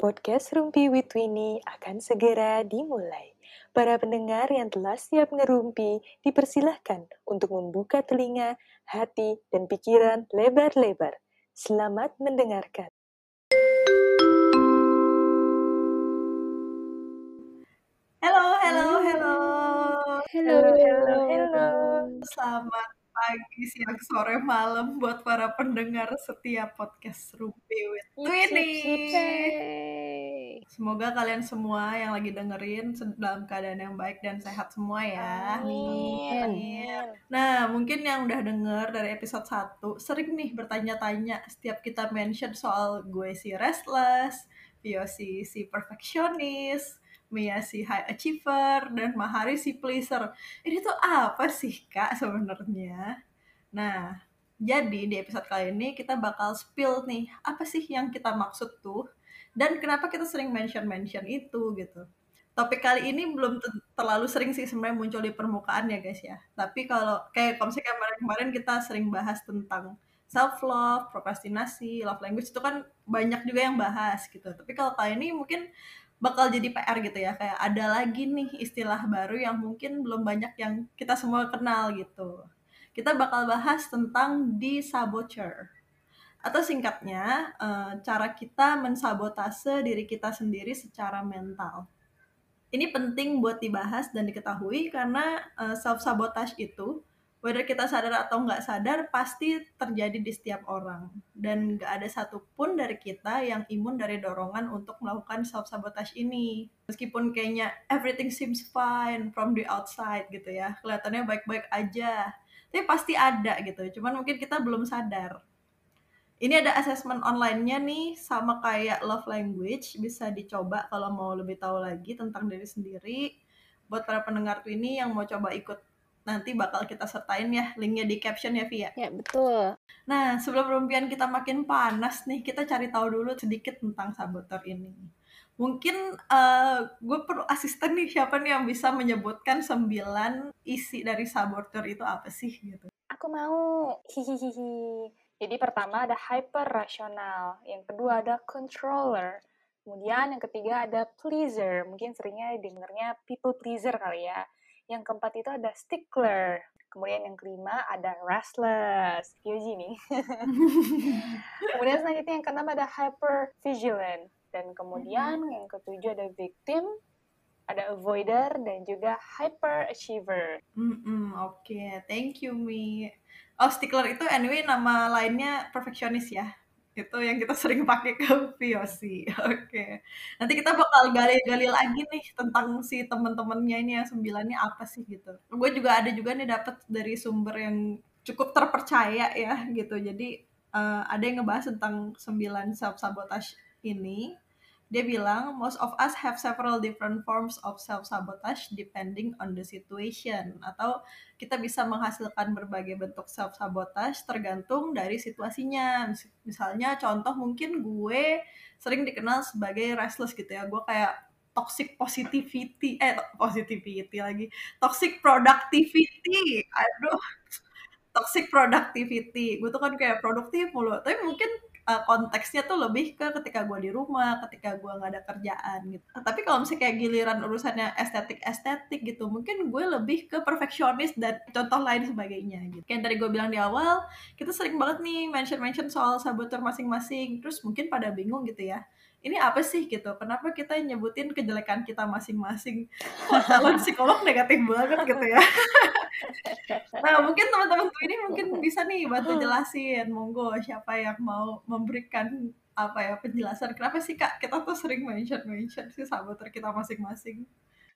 Podcast Rumpi with Winnie akan segera dimulai. Para pendengar yang telah siap ngerumpi, dipersilahkan untuk membuka telinga, hati, dan pikiran lebar-lebar. Selamat mendengarkan. Halo, halo, halo. Halo, halo, halo. Selamat pagi, siang, sore, malam buat para pendengar setiap podcast Ruby with Twinnie. Semoga kalian semua yang lagi dengerin dalam keadaan yang baik dan sehat semua ya. Amin. Nah, mungkin yang udah denger dari episode 1 sering nih bertanya-tanya setiap kita mention soal gue si restless, Vio si, si perfectionist, Mia si high achiever, dan Mahari si pleaser. Ini tuh apa sih kak sebenarnya? Nah, jadi di episode kali ini kita bakal spill nih, apa sih yang kita maksud tuh? Dan kenapa kita sering mention-mention itu gitu. Topik kali ini belum terlalu sering sih sebenarnya muncul di permukaan ya guys ya. Tapi kalau kayak misalnya kemarin-kemarin kita sering bahas tentang self love, prokrastinasi, love language itu kan banyak juga yang bahas gitu. Tapi kalau kali ini mungkin bakal jadi PR gitu ya. Kayak ada lagi nih istilah baru yang mungkin belum banyak yang kita semua kenal gitu. Kita bakal bahas tentang disaboteur atau singkatnya eh, cara kita mensabotase diri kita sendiri secara mental. Ini penting buat dibahas dan diketahui karena eh, self sabotage itu whether kita sadar atau nggak sadar pasti terjadi di setiap orang. Dan nggak ada satupun dari kita yang imun dari dorongan untuk melakukan self sabotage ini. Meskipun kayaknya everything seems fine from the outside gitu ya. Kelihatannya baik-baik aja. Tapi pasti ada gitu. Cuman mungkin kita belum sadar. Ini ada assessment online-nya nih sama kayak love language. Bisa dicoba kalau mau lebih tahu lagi tentang diri sendiri. Buat para pendengar tuh ini yang mau coba ikut nanti bakal kita sertain ya linknya di caption ya Via. Ya betul. Nah sebelum rumpian kita makin panas nih kita cari tahu dulu sedikit tentang saboteur ini. Mungkin uh, gue perlu asisten nih siapa nih yang bisa menyebutkan sembilan isi dari saboteur itu apa sih gitu. Aku mau. Hihihi. Jadi pertama ada hyper rasional, yang kedua ada controller, kemudian yang ketiga ada pleaser. Mungkin seringnya dengernya people pleaser kali ya. Yang keempat itu ada stickler. Kemudian yang kelima ada restless. Yoji nih. kemudian selanjutnya yang keenam ada hyper vigilant. Dan kemudian mm-hmm. yang ketujuh ada victim, ada avoider, dan juga hyper achiever. Mm -mm, Oke, okay. thank you Mi. Oh, stickler itu anyway nama lainnya perfectionist ya? Itu yang kita sering pakai ke VOC. Oke. Nanti kita bakal gali-gali lagi nih tentang si teman-temannya ini yang sembilannya apa sih gitu. Gue juga ada juga nih dapat dari sumber yang cukup terpercaya ya gitu. Jadi uh, ada yang ngebahas tentang sembilan self sabotage ini dia bilang, most of us have several different forms of self-sabotage depending on the situation. Atau kita bisa menghasilkan berbagai bentuk self-sabotage tergantung dari situasinya. Misalnya contoh mungkin gue sering dikenal sebagai restless gitu ya. Gue kayak toxic positivity, eh positivity lagi. Toxic productivity. Aduh. Toxic productivity. Gue tuh kan kayak produktif mulu. Tapi mungkin uh, konteksnya tuh lebih ke ketika gue di rumah, ketika gue nggak ada kerjaan gitu. Tapi kalau misalnya kayak giliran urusannya estetik-estetik gitu, mungkin gue lebih ke perfeksionis dan contoh lain sebagainya gitu. Kayak yang tadi gue bilang di awal, kita sering banget nih mention-mention soal saboteur masing-masing, terus mungkin pada bingung gitu ya ini apa sih? Gitu. Kenapa kita nyebutin kejelekan kita masing-masing? Calon psikolog negatif banget gitu ya. Nah mungkin teman-teman tuh ini mungkin bisa nih bantu jelasin. Monggo siapa yang mau memberikan apa ya penjelasan kenapa sih kak kita tuh sering mention mention sih saboter kita masing-masing?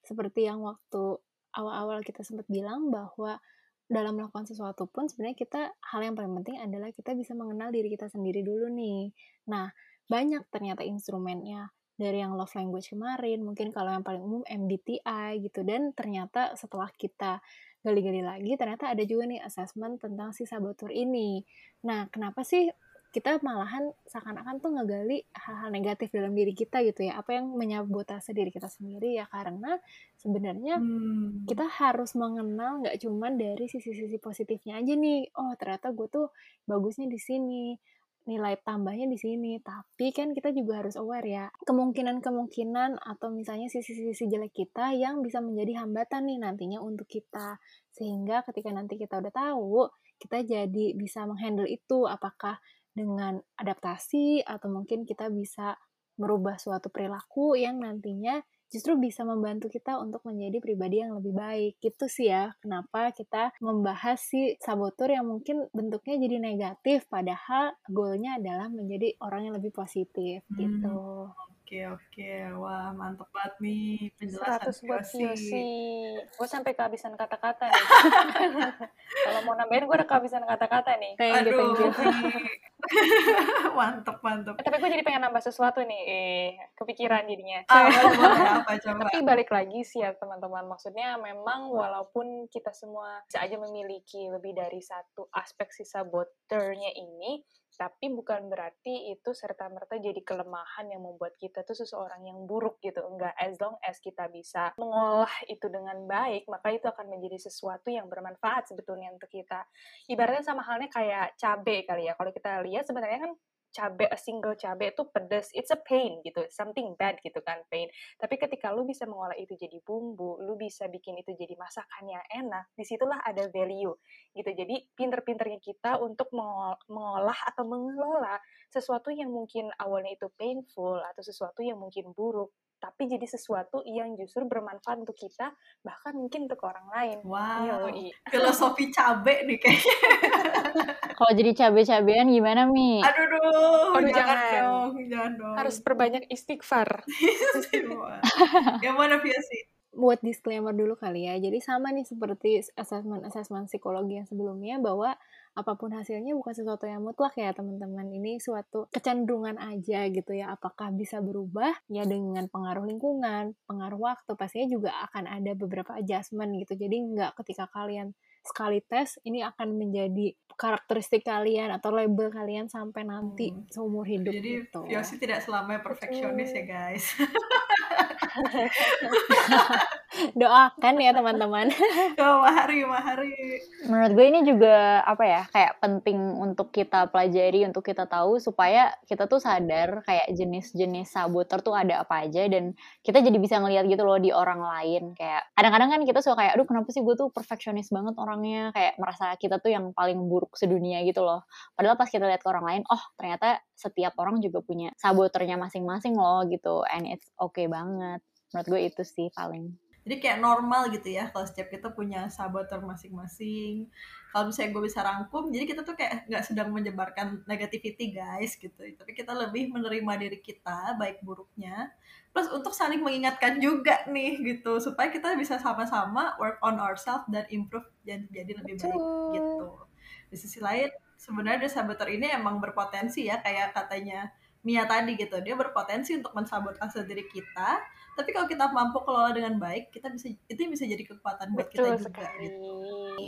Seperti yang waktu awal-awal kita sempat bilang bahwa dalam melakukan sesuatu pun sebenarnya kita hal yang paling penting adalah kita bisa mengenal diri kita sendiri dulu nih. Nah banyak ternyata instrumennya. Dari yang love language kemarin mungkin kalau yang paling umum MBTI gitu. Dan ternyata setelah kita gali-gali lagi ternyata ada juga nih assessment tentang si saboteur ini. Nah kenapa sih kita malahan seakan-akan tuh ngegali hal-hal negatif dalam diri kita gitu ya? Apa yang menyabotase diri kita sendiri? Ya karena sebenarnya hmm. kita harus mengenal nggak cuman dari sisi-sisi positifnya aja nih. Oh ternyata gue tuh bagusnya di sini nilai tambahnya di sini. Tapi kan kita juga harus aware ya, kemungkinan-kemungkinan atau misalnya sisi-sisi jelek kita yang bisa menjadi hambatan nih nantinya untuk kita. Sehingga ketika nanti kita udah tahu, kita jadi bisa menghandle itu apakah dengan adaptasi atau mungkin kita bisa merubah suatu perilaku yang nantinya justru bisa membantu kita untuk menjadi pribadi yang lebih baik. Gitu sih ya, kenapa kita membahas si sabotur yang mungkin bentuknya jadi negatif, padahal goalnya adalah menjadi orang yang lebih positif hmm. Oke oke, wah mantep banget nih penjelasan 100 buat Yosi. Gue sampai kehabisan kata-kata nih. Kalau mau nambahin gue udah kehabisan kata-kata nih. Thank you, Aduh, thank you. mantep mantep. Eh, tapi gue jadi pengen nambah sesuatu nih, eh, kepikiran jadinya. Ah, apa coba? Tapi balik lagi sih ya teman-teman, maksudnya memang walaupun kita semua bisa aja memiliki lebih dari satu aspek si saboternya ini, tapi bukan berarti itu serta-merta jadi kelemahan yang membuat kita tuh seseorang yang buruk gitu. Enggak, as long as kita bisa mengolah itu dengan baik, maka itu akan menjadi sesuatu yang bermanfaat sebetulnya untuk kita. Ibaratnya sama halnya kayak cabai kali ya. Kalau kita lihat sebenarnya kan cabe a single cabe itu pedas it's a pain gitu something bad gitu kan pain. Tapi ketika lu bisa mengolah itu jadi bumbu lu bisa bikin itu jadi masakan yang enak di situlah ada value gitu. Jadi pinter-pinternya kita untuk mengolah atau mengelola sesuatu yang mungkin awalnya itu painful atau sesuatu yang mungkin buruk tapi jadi sesuatu yang justru bermanfaat untuk kita bahkan mungkin untuk orang lain. Wow, Yoi. filosofi cabe nih kayaknya. Kalau jadi cabe-cabean gimana Mi? Aduh, aduh, aduh jangan, jangan dong, jangan dong. Harus perbanyak istighfar. Yang mana sih? Buat disclaimer dulu kali ya. Jadi sama nih seperti asesmen-asesmen psikologi yang sebelumnya bahwa apa pun hasilnya bukan sesuatu yang mutlak ya teman-teman. Ini suatu kecenderungan aja gitu ya. Apakah bisa berubah? Ya dengan pengaruh lingkungan, pengaruh waktu pastinya juga akan ada beberapa adjustment gitu. Jadi nggak ketika kalian sekali tes ini akan menjadi karakteristik kalian atau label kalian sampai nanti hmm. seumur hidup Jadi gitu. Yosi tidak selamanya perfeksionis ya guys. Doakan ya teman-teman. Oh, mahari, mahari. Menurut gue ini juga apa ya, kayak penting untuk kita pelajari, untuk kita tahu supaya kita tuh sadar kayak jenis-jenis saboter tuh ada apa aja dan kita jadi bisa ngeliat gitu loh di orang lain. Kayak kadang-kadang kan kita suka kayak, aduh kenapa sih gue tuh perfeksionis banget orangnya, kayak merasa kita tuh yang paling buruk sedunia gitu loh. Padahal pas kita lihat ke orang lain, oh ternyata setiap orang juga punya saboternya masing-masing loh gitu, and it's okay banget menurut gue itu sih paling. Jadi kayak normal gitu ya kalau setiap kita punya saboter masing-masing. Kalau misalnya gue bisa rangkum jadi kita tuh kayak nggak sedang menyebarkan negativity guys gitu. Tapi kita lebih menerima diri kita baik buruknya. Plus untuk saling mengingatkan juga nih gitu. Supaya kita bisa sama-sama work on ourselves dan improve dan jadi lebih baik gitu. Di sisi lain sebenarnya saboter ini emang berpotensi ya kayak katanya Mia tadi gitu. Dia berpotensi untuk mensabotase diri kita tapi kalau kita mampu kelola dengan baik kita bisa itu bisa jadi kekuatan buat Betul kita juga sekali. gitu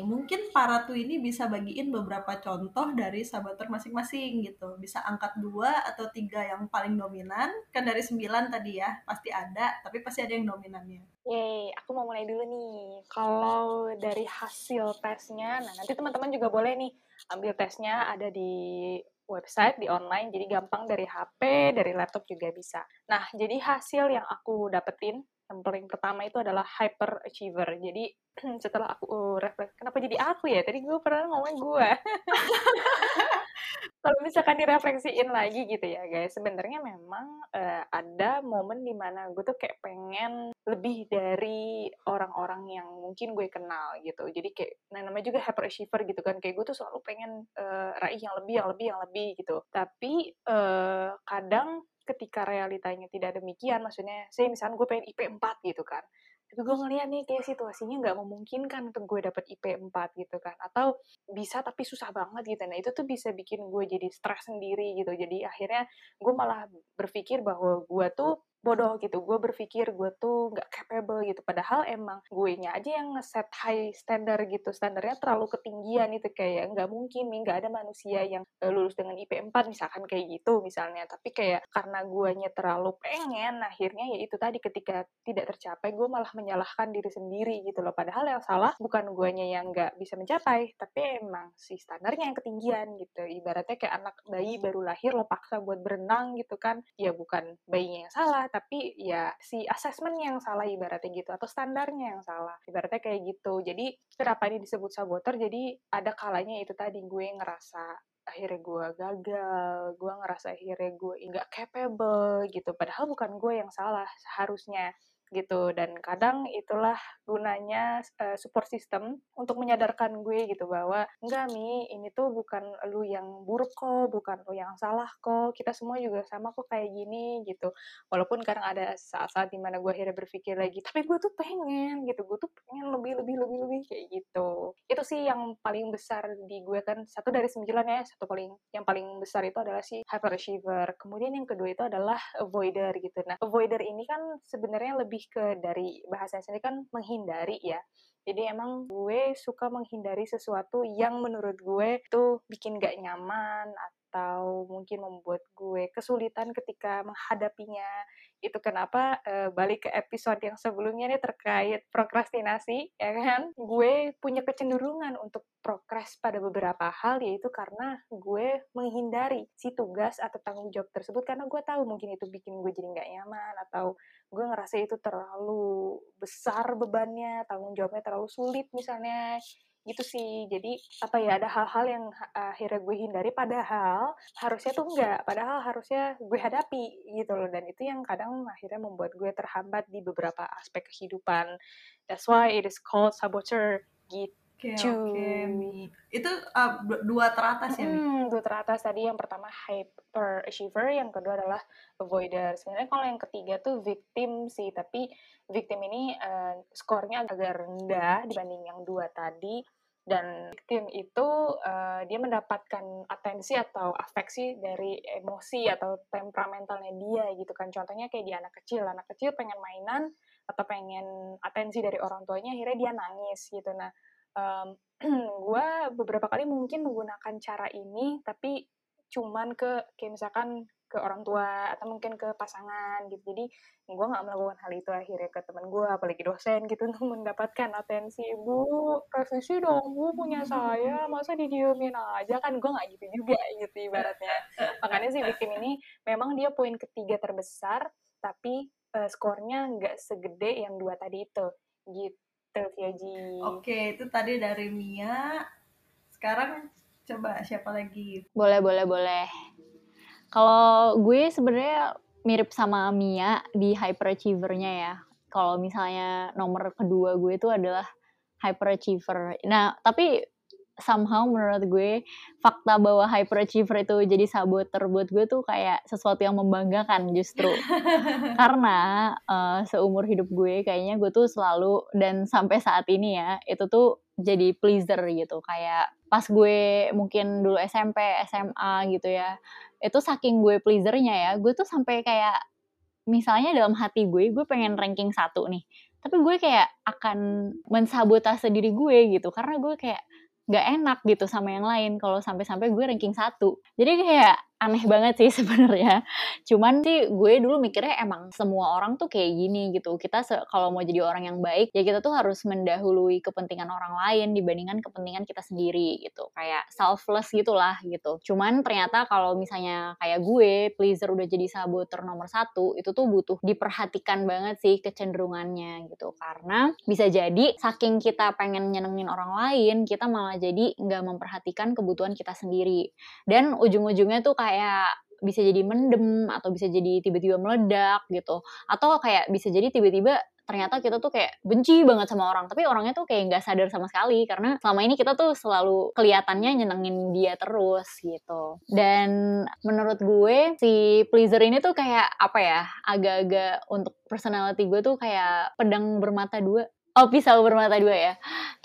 mungkin para tuh ini bisa bagiin beberapa contoh dari saboter masing-masing gitu bisa angkat dua atau tiga yang paling dominan kan dari sembilan tadi ya pasti ada tapi pasti ada yang dominannya Yeay, aku mau mulai dulu nih. Kalau dari hasil tesnya, nah nanti teman-teman juga boleh nih ambil tesnya ada di website di online jadi gampang dari HP dari laptop juga bisa. Nah jadi hasil yang aku dapetin yang paling pertama itu adalah hyper achiever jadi setelah aku uh, refleks kenapa jadi aku ya? Tadi gue pernah ngomong gue kalau misalkan direfleksiin lagi gitu ya guys. Sebenarnya memang uh, ada momen di mana gue tuh kayak pengen lebih dari orang-orang yang mungkin gue kenal gitu. Jadi kayak nah namanya juga hyperachiever gitu kan. Kayak gue tuh selalu pengen uh, raih yang lebih yang lebih yang lebih gitu. Tapi uh, kadang ketika realitanya tidak demikian maksudnya saya misalnya gue pengen IP 4 gitu kan tapi gue ngeliat nih kayak situasinya nggak memungkinkan untuk gue dapet IP 4 gitu kan atau bisa tapi susah banget gitu. Nah itu tuh bisa bikin gue jadi stres sendiri gitu. Jadi akhirnya gue malah berpikir bahwa gue tuh bodoh gitu. Gue berpikir gue tuh nggak capable gitu. Padahal emang gue nya aja yang ngeset high standard gitu. Standarnya terlalu ketinggian itu kayak nggak mungkin nih. Nggak ada manusia yang uh, lulus dengan IP 4 misalkan kayak gitu misalnya. Tapi kayak karena guanya terlalu pengen akhirnya ya itu tadi ketika tidak tercapai gue malah menyalahkan diri sendiri gitu loh. Padahal yang salah bukan guanya yang nggak bisa mencapai tapi emang si standarnya yang ketinggian gitu. Ibaratnya kayak anak bayi baru lahir lo paksa buat berenang gitu kan. Ya bukan bayinya yang salah tapi ya si asesmen yang salah ibaratnya gitu atau standarnya yang salah ibaratnya kayak gitu jadi kenapa ini disebut saboter jadi ada kalanya itu tadi gue ngerasa akhirnya gue gagal, gue ngerasa akhirnya gue nggak capable gitu. Padahal bukan gue yang salah seharusnya gitu. Dan kadang itulah gunanya uh, support system untuk menyadarkan gue gitu bahwa enggak mi ini tuh bukan lu yang buruk kok bukan lu yang salah kok. Kita semua juga sama kok kayak gini gitu. Walaupun kadang ada saat-saat di mana gue akhirnya berpikir lagi tapi gue tuh pengen gitu. Gue tuh pengen lebih lebih lebih lebih kayak gitu. Itu sih yang paling besar di gue kan satu dari sembilan ya satu paling yang paling besar itu adalah si hyperachiever. Kemudian yang kedua itu adalah avoider gitu. Nah avoider ini kan sebenarnya lebih lebih ke dari bahasa sendiri kan menghindari ya. Jadi emang gue suka menghindari sesuatu yang menurut gue tuh bikin gak nyaman atau mungkin membuat gue kesulitan ketika menghadapinya. Itu kenapa e, balik ke episode yang sebelumnya nih terkait prokrastinasi, ya kan? Gue punya kecenderungan untuk prokras pada beberapa hal yaitu karena gue menghindari si tugas atau tanggung jawab tersebut karena gue tahu mungkin itu bikin gue jadi nggak nyaman atau gue ngerasa itu terlalu besar bebannya tanggung jawabnya terlalu sulit misalnya gitu sih. Jadi apa ya ada hal-hal yang akhirnya gue hindari padahal harusnya tuh enggak. Padahal harusnya gue hadapi gitu loh. Dan itu yang kadang akhirnya membuat gue terhambat di beberapa aspek kehidupan. That's why it is called saboteur gitu. Oke, okay, okay, Itu uh, dua teratas ya, Hmm, dua teratas tadi. Yang pertama hyper achiever, yang kedua adalah avoider. Sebenarnya kalau yang ketiga tuh victim sih, tapi victim ini uh, skornya agak rendah dibanding yang dua tadi. Dan victim itu uh, dia mendapatkan atensi atau afeksi dari emosi atau temperamentalnya dia gitu kan. Contohnya kayak di anak kecil. Anak kecil pengen mainan atau pengen atensi dari orang tuanya, akhirnya dia nangis gitu. Nah, um, gue beberapa kali mungkin menggunakan cara ini tapi cuman ke kayak misalkan ke orang tua atau mungkin ke pasangan gitu jadi gue nggak melakukan hal itu akhirnya ke teman gue apalagi dosen gitu untuk mendapatkan atensi ibu profesi dong bu punya saya masa didiemin aja kan gue nggak gitu juga gitu ibaratnya makanya sih victim ini memang dia poin ketiga terbesar tapi uh, skornya nggak segede yang dua tadi itu gitu Ji. Oke, itu tadi dari Mia. Sekarang coba siapa lagi? Boleh, boleh, boleh. Kalau gue sebenarnya mirip sama Mia di hyperachiever-nya ya. Kalau misalnya nomor kedua gue itu adalah hyperachiever. Nah, tapi somehow menurut gue fakta bahwa hyperachiever itu jadi saboter buat gue tuh kayak sesuatu yang membanggakan justru karena uh, seumur hidup gue kayaknya gue tuh selalu dan sampai saat ini ya itu tuh jadi pleaser gitu kayak pas gue mungkin dulu SMP SMA gitu ya itu saking gue pleasernya ya gue tuh sampai kayak misalnya dalam hati gue gue pengen ranking satu nih tapi gue kayak akan mensabotase diri gue gitu karena gue kayak gak enak gitu sama yang lain kalau sampai-sampai gue ranking satu. Jadi kayak aneh banget sih sebenarnya. Cuman sih gue dulu mikirnya emang semua orang tuh kayak gini gitu. Kita kalau mau jadi orang yang baik ya kita tuh harus mendahului kepentingan orang lain dibandingkan kepentingan kita sendiri gitu. Kayak selfless gitulah gitu. Cuman ternyata kalau misalnya kayak gue pleaser udah jadi saboter nomor satu itu tuh butuh diperhatikan banget sih kecenderungannya gitu. Karena bisa jadi saking kita pengen nyenengin orang lain kita malah jadi nggak memperhatikan kebutuhan kita sendiri. Dan ujung-ujungnya tuh bisa jadi mendem atau bisa jadi tiba-tiba meledak gitu. Atau kayak bisa jadi tiba-tiba ternyata kita tuh kayak benci banget sama orang tapi orangnya tuh kayak nggak sadar sama sekali karena selama ini kita tuh selalu kelihatannya nyenengin dia terus gitu. Dan menurut gue si pleaser ini tuh kayak apa ya agak-agak untuk personality gue tuh kayak pedang bermata dua Oh pisau bermata dua ya,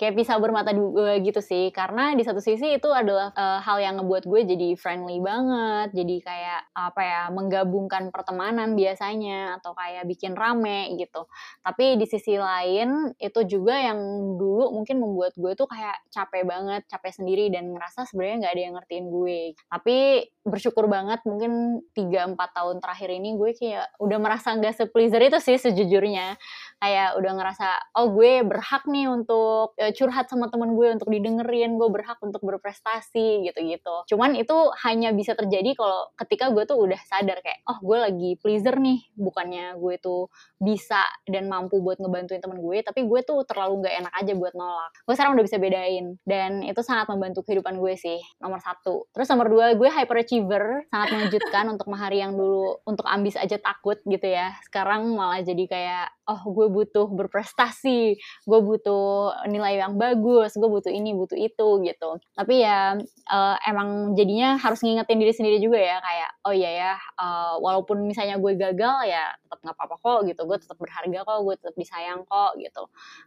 kayak pisau bermata dua gitu sih. Karena di satu sisi itu adalah uh, hal yang ngebuat gue jadi friendly banget, jadi kayak apa ya menggabungkan pertemanan biasanya atau kayak bikin rame gitu. Tapi di sisi lain itu juga yang dulu mungkin membuat gue tuh kayak capek banget, capek sendiri dan ngerasa sebenarnya nggak ada yang ngertiin gue. Tapi bersyukur banget mungkin 3-4 tahun terakhir ini gue kayak udah merasa nggak sepleaser itu sih sejujurnya. Kayak udah ngerasa oh gue berhak nih untuk uh, curhat sama temen gue untuk didengerin gue berhak untuk berprestasi gitu-gitu. Cuman itu hanya bisa terjadi kalau ketika gue tuh udah sadar kayak oh gue lagi pleaser nih bukannya gue tuh bisa dan mampu buat ngebantuin temen gue tapi gue tuh terlalu nggak enak aja buat nolak. Gue sekarang udah bisa bedain dan itu sangat membantu kehidupan gue sih nomor satu. Terus nomor dua gue hyperachiever sangat mengejutkan untuk Mahari yang dulu untuk ambis aja takut gitu ya. Sekarang malah jadi kayak oh gue butuh berprestasi, gue butuh nilai yang bagus, gue butuh ini, butuh itu gitu. Tapi ya uh, emang jadinya harus ngingetin diri sendiri juga ya. Kayak oh iya ya uh, walaupun misalnya gue gagal ya tetap nggak apa-apa kok gitu, gue tetap berharga kok, gue tetap disayang kok gitu.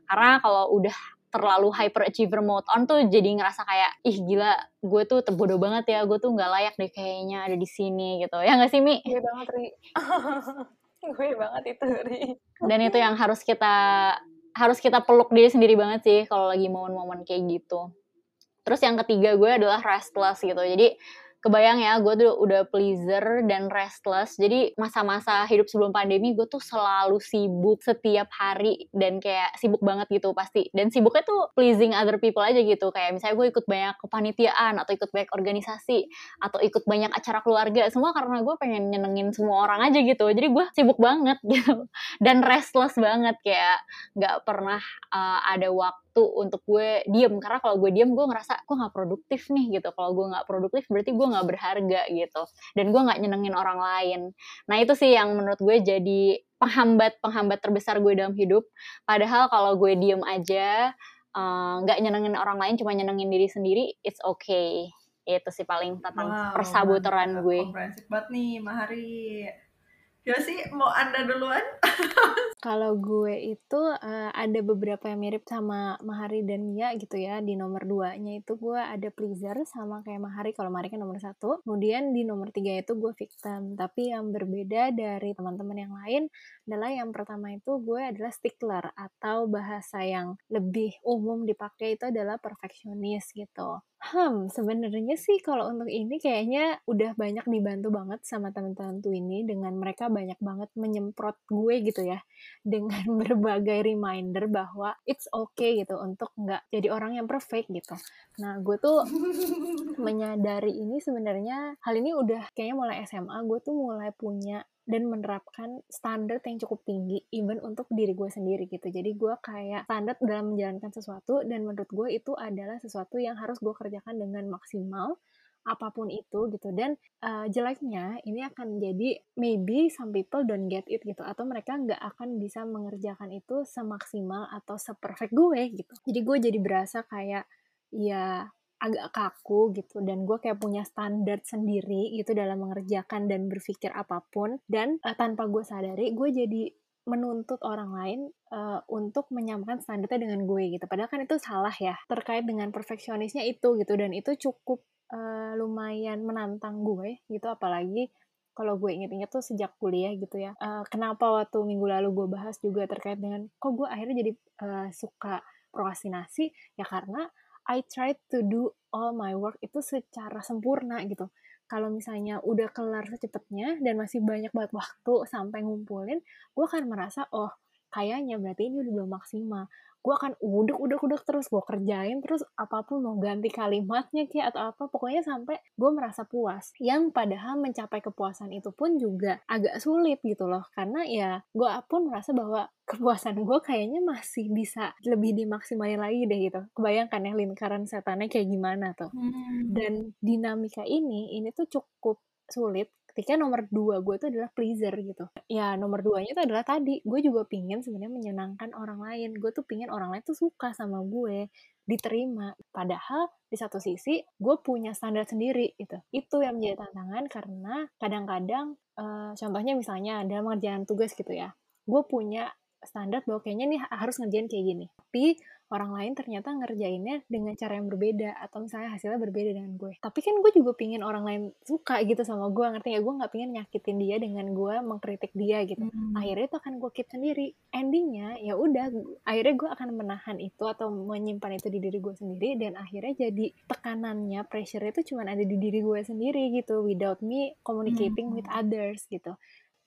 Karena kalau udah terlalu hyper achiever mode on tuh jadi ngerasa kayak ih gila gue tuh terbodoh banget ya gue tuh nggak layak deh kayaknya ada di sini gitu. Ya nggak sih mi? Iya banget Ri. Gue banget itu Ri. Dan itu yang harus kita harus kita peluk diri sendiri banget sih kalau lagi momen-momen kayak gitu. Terus yang ketiga gue adalah restless gitu. Jadi kebayang ya gue tuh udah pleaser dan restless. Jadi masa-masa hidup sebelum pandemi gue tuh selalu sibuk setiap hari dan kayak sibuk banget gitu pasti. Dan sibuknya tuh pleasing other people aja gitu. Kayak misalnya gue ikut banyak kepanitiaan atau ikut banyak organisasi atau ikut banyak acara keluarga. Semua karena gue pengen nyenengin semua orang aja gitu. Jadi gue sibuk banget gitu. Dan restless banget. Kayak nggak pernah uh, ada waktu waktu untuk gue diem. Karena kalau gue diem gue ngerasa gue nggak produktif nih? Gitu. Kalau gue nggak produktif berarti gue nggak berharga gitu. Dan gue nggak nyenengin orang lain. Nah itu sih yang menurut gue jadi penghambat penghambat terbesar gue dalam hidup. Padahal kalau gue diem aja eh, nggak uh, nyenengin orang lain cuma nyenengin diri sendiri it's okay. Itu sih paling tentang wow, persabuteran gue. Komprehensif banget nih, Mahari. Ya sih, mau Anda duluan? Kalau gue itu uh, ada beberapa yang mirip sama Mahari dan Mia gitu ya. Di nomor duanya itu gue ada pleaser sama kayak Mahari. Kalau Mahari kan nomor satu. Kemudian di nomor tiga itu gue victim. Tapi yang berbeda dari teman-teman yang lain adalah yang pertama itu gue adalah stickler atau bahasa yang lebih umum dipakai itu adalah perfeksionis gitu. Hmm, sebenarnya sih kalau untuk ini kayaknya udah banyak dibantu banget sama teman-teman tuh ini dengan mereka banyak banget menyemprot gue gitu ya dengan berbagai reminder bahwa it's okay gitu untuk nggak jadi orang yang perfect gitu. Nah, gue tuh menyadari ini sebenarnya hal ini udah kayaknya mulai SMA gue tuh mulai punya dan menerapkan standar yang cukup tinggi even untuk diri gue sendiri gitu jadi gue kayak standar dalam menjalankan sesuatu dan menurut gue itu adalah sesuatu yang harus gue kerjakan dengan maksimal apa pun itu gitu. Dan uh, jeleknya ini akan jadi maybe some people don't get it gitu. Atau mereka nggak akan bisa mengerjakan itu semaksimal atau seperfect gue gitu. Jadi gue jadi berasa kayak ya agak kaku gitu. Dan gue kayak punya standar sendiri gitu dalam mengerjakan dan berpikir apa pun. Dan uh, tanpa gue sadari gue jadi menuntut orang lain uh, untuk menyamakan standarnya dengan gue gitu. Padahal kan itu salah ya terkait dengan perfeksionisnya itu gitu. Dan itu cukup uh, lumayan menantang gue gitu apalagi kalau gue inget-inget tuh sejak kuliah gitu ya uh, kenapa waktu minggu lalu gue bahas juga terkait dengan kok gue akhirnya jadi uh, suka prokrastinasi ya karena I try to do all my work itu secara sempurna gitu. Kalau misalnya udah kelar secepatnya dan masih banyak banget waktu sampai ngumpulin, gue akan merasa, oh kayaknya berarti ini udah belum maksimal. Gue akan uduk uduk uduk terus gue kerjain terus apa pun mau ganti kalimatnya kayak atau apa pokoknya sampai gue merasa puas. Yang padahal mencapai kepuasan itu pun juga agak sulit gitu loh karena ya gue pun merasa bahwa kepuasan gue kayaknya masih bisa lebih dimaksimalin lagi deh gitu. Kebayangkan ya lingkaran setannya kayak gimana tuh. Hmm. dan dinamika ini ini tuh cukup sulit ketika nomor dua gue itu adalah pleaser gitu. Ya nomor duanya itu adalah tadi gue juga pingin sebenarnya menyenangkan orang lain. Gue tuh pingin orang lain tuh suka sama gue diterima. Padahal di satu sisi gue punya standar sendiri gitu. Itu yang menjadi tantangan karena kadang-kadang uh, contohnya misalnya dalam mengerjakan tugas gitu ya gue punya standar bahwa kayaknya nih harus ngerjain kayak gini. Tapi orang lain ternyata ngerjainnya dengan cara yang berbeda atau misalnya hasilnya berbeda dengan gue. Tapi kan gue juga pingin orang lain suka gitu sama gue, ngerti ya? Gue nggak pingin nyakitin dia dengan gue mengkritik dia gitu. Hmm. Akhirnya itu akan gue keep sendiri. Endingnya ya udah, akhirnya gue akan menahan itu atau menyimpan itu di diri gue sendiri dan akhirnya jadi tekanannya, pressure itu cuma ada di diri gue sendiri gitu, without me communicating hmm. with others gitu.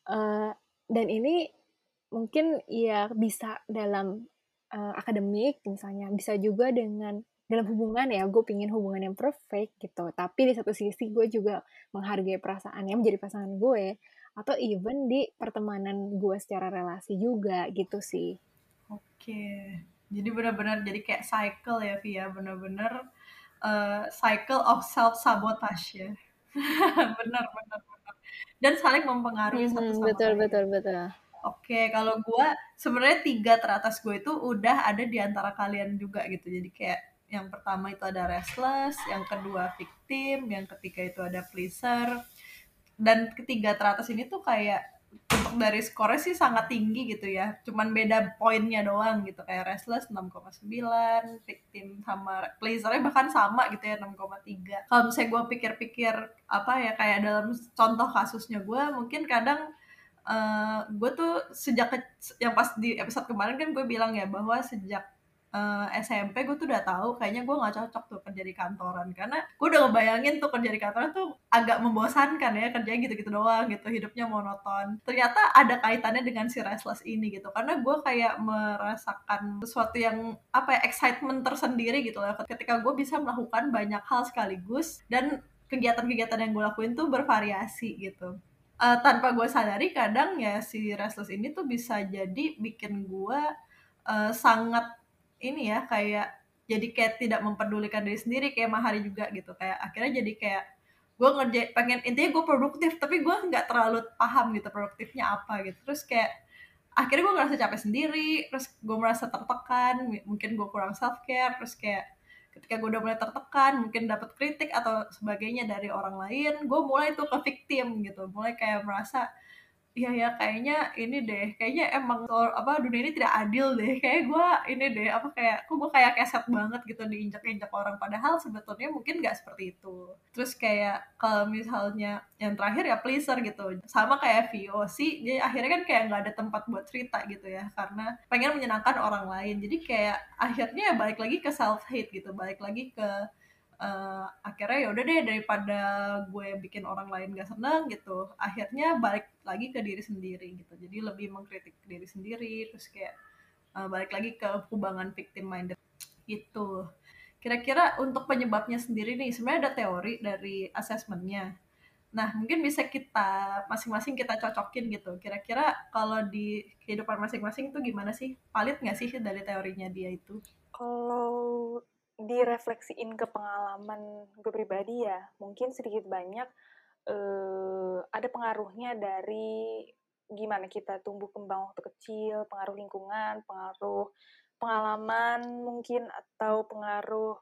Uh, dan ini mungkin ya bisa dalam uh, akademik misalnya. Bisa juga dengan dalam hubungan ya gue pingin hubungan yang perfect gitu. Tapi di satu sisi gue juga menghargai perasaannya menjadi pasangan gue. Atau even di pertemanan gue secara relasi juga gitu sih. Oke. Jadi benar-benar jadi kayak cycle ya Via. Benar-benar uh, cycle of self sabotage ya. Benar benar benar. Dan saling mempengaruhi mm -hmm, satu sama betul lain. betul betul Oke, kalau gue sebenarnya tiga teratas gue itu udah ada di antara kalian juga gitu. Jadi kayak yang pertama itu ada restless, yang kedua victim, yang ketiga itu ada pleaser, dan ketiga teratas ini tuh kayak untuk dari skornya sih sangat tinggi gitu ya. Cuman beda poinnya doang gitu. Kayak restless 6,9, victim sama pleasernya bahkan sama gitu ya 6,3. Kalau misalnya gue pikir-pikir apa ya kayak dalam contoh kasusnya gue mungkin kadang uh, eh, gue tuh sejak yang pas di episode kemarin kan gue bilang ya bahwa sejak uh, eh, SMP gue tuh udah tahu kayaknya gue nggak cocok tuh kerja di kantoran. Karena gue udah ngebayangin tuh kerja di kantoran tuh agak membosankan ya kerja gitu-gitu doang gitu hidupnya monoton. Ternyata ada kaitannya dengan si restless ini gitu. Karena gue kayak merasakan sesuatu yang apa ya excitement tersendiri gitu loh. Ketika gue bisa melakukan banyak hal sekaligus dan kegiatan-kegiatan yang gue lakuin tuh bervariasi gitu uh, tanpa gue sadari kadang ya si restless ini tuh bisa jadi bikin gue uh, sangat ini ya kayak jadi kayak tidak memperdulikan diri sendiri kayak Mahari juga gitu. Kayak akhirnya jadi kayak gue ngerjain pengen intinya gue produktif tapi gue nggak terlalu paham gitu produktifnya apa gitu. Terus kayak akhirnya gue ngerasa capek sendiri terus gue merasa tertekan mungkin gue kurang self care terus kayak ketika gue udah mulai tertekan mungkin dapat kritik atau sebagainya dari orang lain gue mulai tuh ke victim gitu. Mulai kayak merasa iya ya kayaknya ini deh kayaknya emang apa dunia ini tidak adil deh. Kayak gue ini deh apa kayak kok gue kayak keset banget gitu diinjak-injak orang. Padahal sebetulnya mungkin nggak seperti itu. Terus kayak kalau misalnya yang terakhir ya pleaser gitu. Sama kayak VOC jadi akhirnya kan kayak nggak ada tempat buat cerita gitu ya. Karena pengen menyenangkan orang lain. Jadi kayak akhirnya balik lagi ke self hate gitu. Balik lagi ke uh, akhirnya ya udah deh daripada gue bikin orang lain gak seneng gitu akhirnya balik lagi ke diri sendiri gitu. Jadi lebih mengkritik diri sendiri terus kayak uh, balik lagi ke hubungan victim minded gitu. Kira-kira untuk penyebabnya sendiri nih sebenarnya ada teori dari asesmennya nah mungkin bisa kita masing-masing kita cocokin gitu. Kira-kira kalau di kehidupan masing-masing itu gimana sih? Valid nggak sih dari teorinya dia itu? Kalau direfleksiin ke pengalaman gue pribadi ya mungkin sedikit banyak uh, ada pengaruhnya dari gimana kita tumbuh kembang waktu kecil pengaruh lingkungan pengaruh pengalaman mungkin atau pengaruh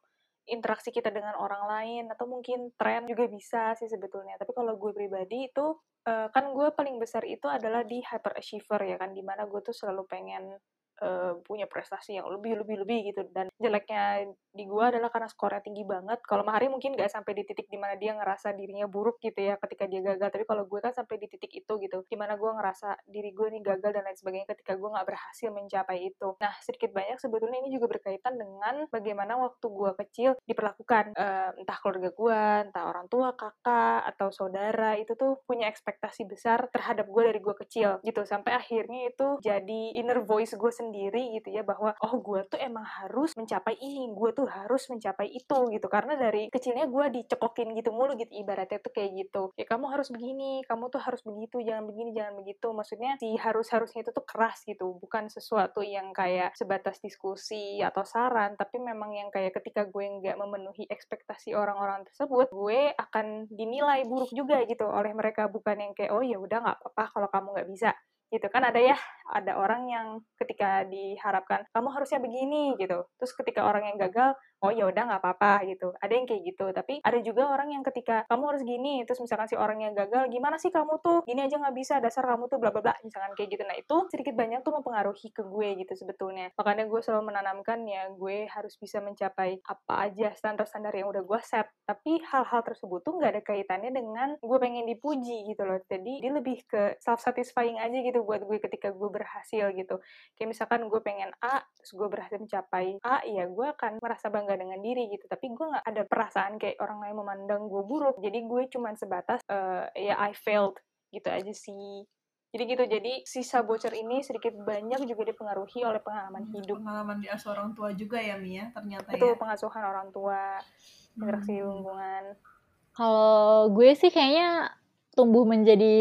interaksi kita dengan orang lain atau mungkin tren juga bisa sih sebetulnya. Tapi kalau gue pribadi itu uh, kan gue paling besar itu adalah di hyper achiever ya kan di mana gue tuh selalu pengen uh, punya prestasi yang lebih lebih lebih gitu. Dan jeleknya di gue adalah karena skornya tinggi banget. Kalau Mahari mungkin gak sampai di titik di mana dia ngerasa dirinya buruk gitu ya ketika dia gagal. Tapi kalau gue kan sampai di titik itu gitu di mana gue ngerasa diri gue nih gagal dan lain sebagainya ketika gue nggak berhasil mencapai itu. Nah sedikit banyak sebetulnya ini juga berkaitan dengan bagaimana waktu gue kecil diperlakukan. Uh, entah keluarga gue entah orang tua kakak atau saudara itu tuh punya ekspektasi besar terhadap gue dari gue kecil gitu. Sampai akhirnya itu jadi inner voice gue sendiri gitu ya bahwa oh gue tuh emang harus mencapai ini gue tuh harus mencapai itu gitu. Karena dari kecilnya gue dicekokin gitu mulu gitu ibaratnya tuh kayak gitu. Ya kamu harus begini kamu tuh harus begitu jangan begini jangan begitu. Maksudnya si harus harusnya itu tuh keras gitu bukan sesuatu yang kayak sebatas diskusi atau saran tapi memang yang kayak ketika gue nggak memenuhi ekspektasi orang-orang tersebut gue akan dinilai buruk juga gitu oleh mereka bukan yang kayak oh ya udah nggak apa-apa kalau kamu nggak bisa gitu kan ada ya ada orang yang ketika diharapkan kamu harusnya begini gitu. Terus ketika orang yang gagal oh ya udah nggak apa-apa gitu. Ada yang kayak gitu. Tapi ada juga orang yang ketika kamu harus gini terus misalkan si orang yang gagal gimana sih kamu tuh? Gini aja nggak bisa dasar kamu tuh bla bla bla misalkan kayak gitu. Nah itu sedikit banyak tuh mempengaruhi ke gue gitu sebetulnya. Makanya gue selalu menanamkan ya gue harus bisa mencapai apa aja standar-standar yang udah gue set. Tapi hal-hal tersebut tuh nggak ada kaitannya dengan gue pengen dipuji gitu loh. Jadi dia lebih ke self satisfying aja gitu buat gue ketika gue berhasil gitu. Kayak misalkan gue pengen A terus gue berhasil mencapai A ya gue akan merasa bangga dengan diri gitu. Tapi gue nggak ada perasaan kayak orang lain memandang gue buruk. Jadi gue cuman sebatas uh, ya I failed gitu aja sih. Jadi gitu. Jadi sisa bocor ini sedikit banyak juga dipengaruhi oleh pengalaman hidup. pengalaman di asuh orang tua juga ya Mia ternyata betul ya. pengasuhan orang tua interaksi hmm. lingkungan. Kalau gue sih kayaknya tumbuh menjadi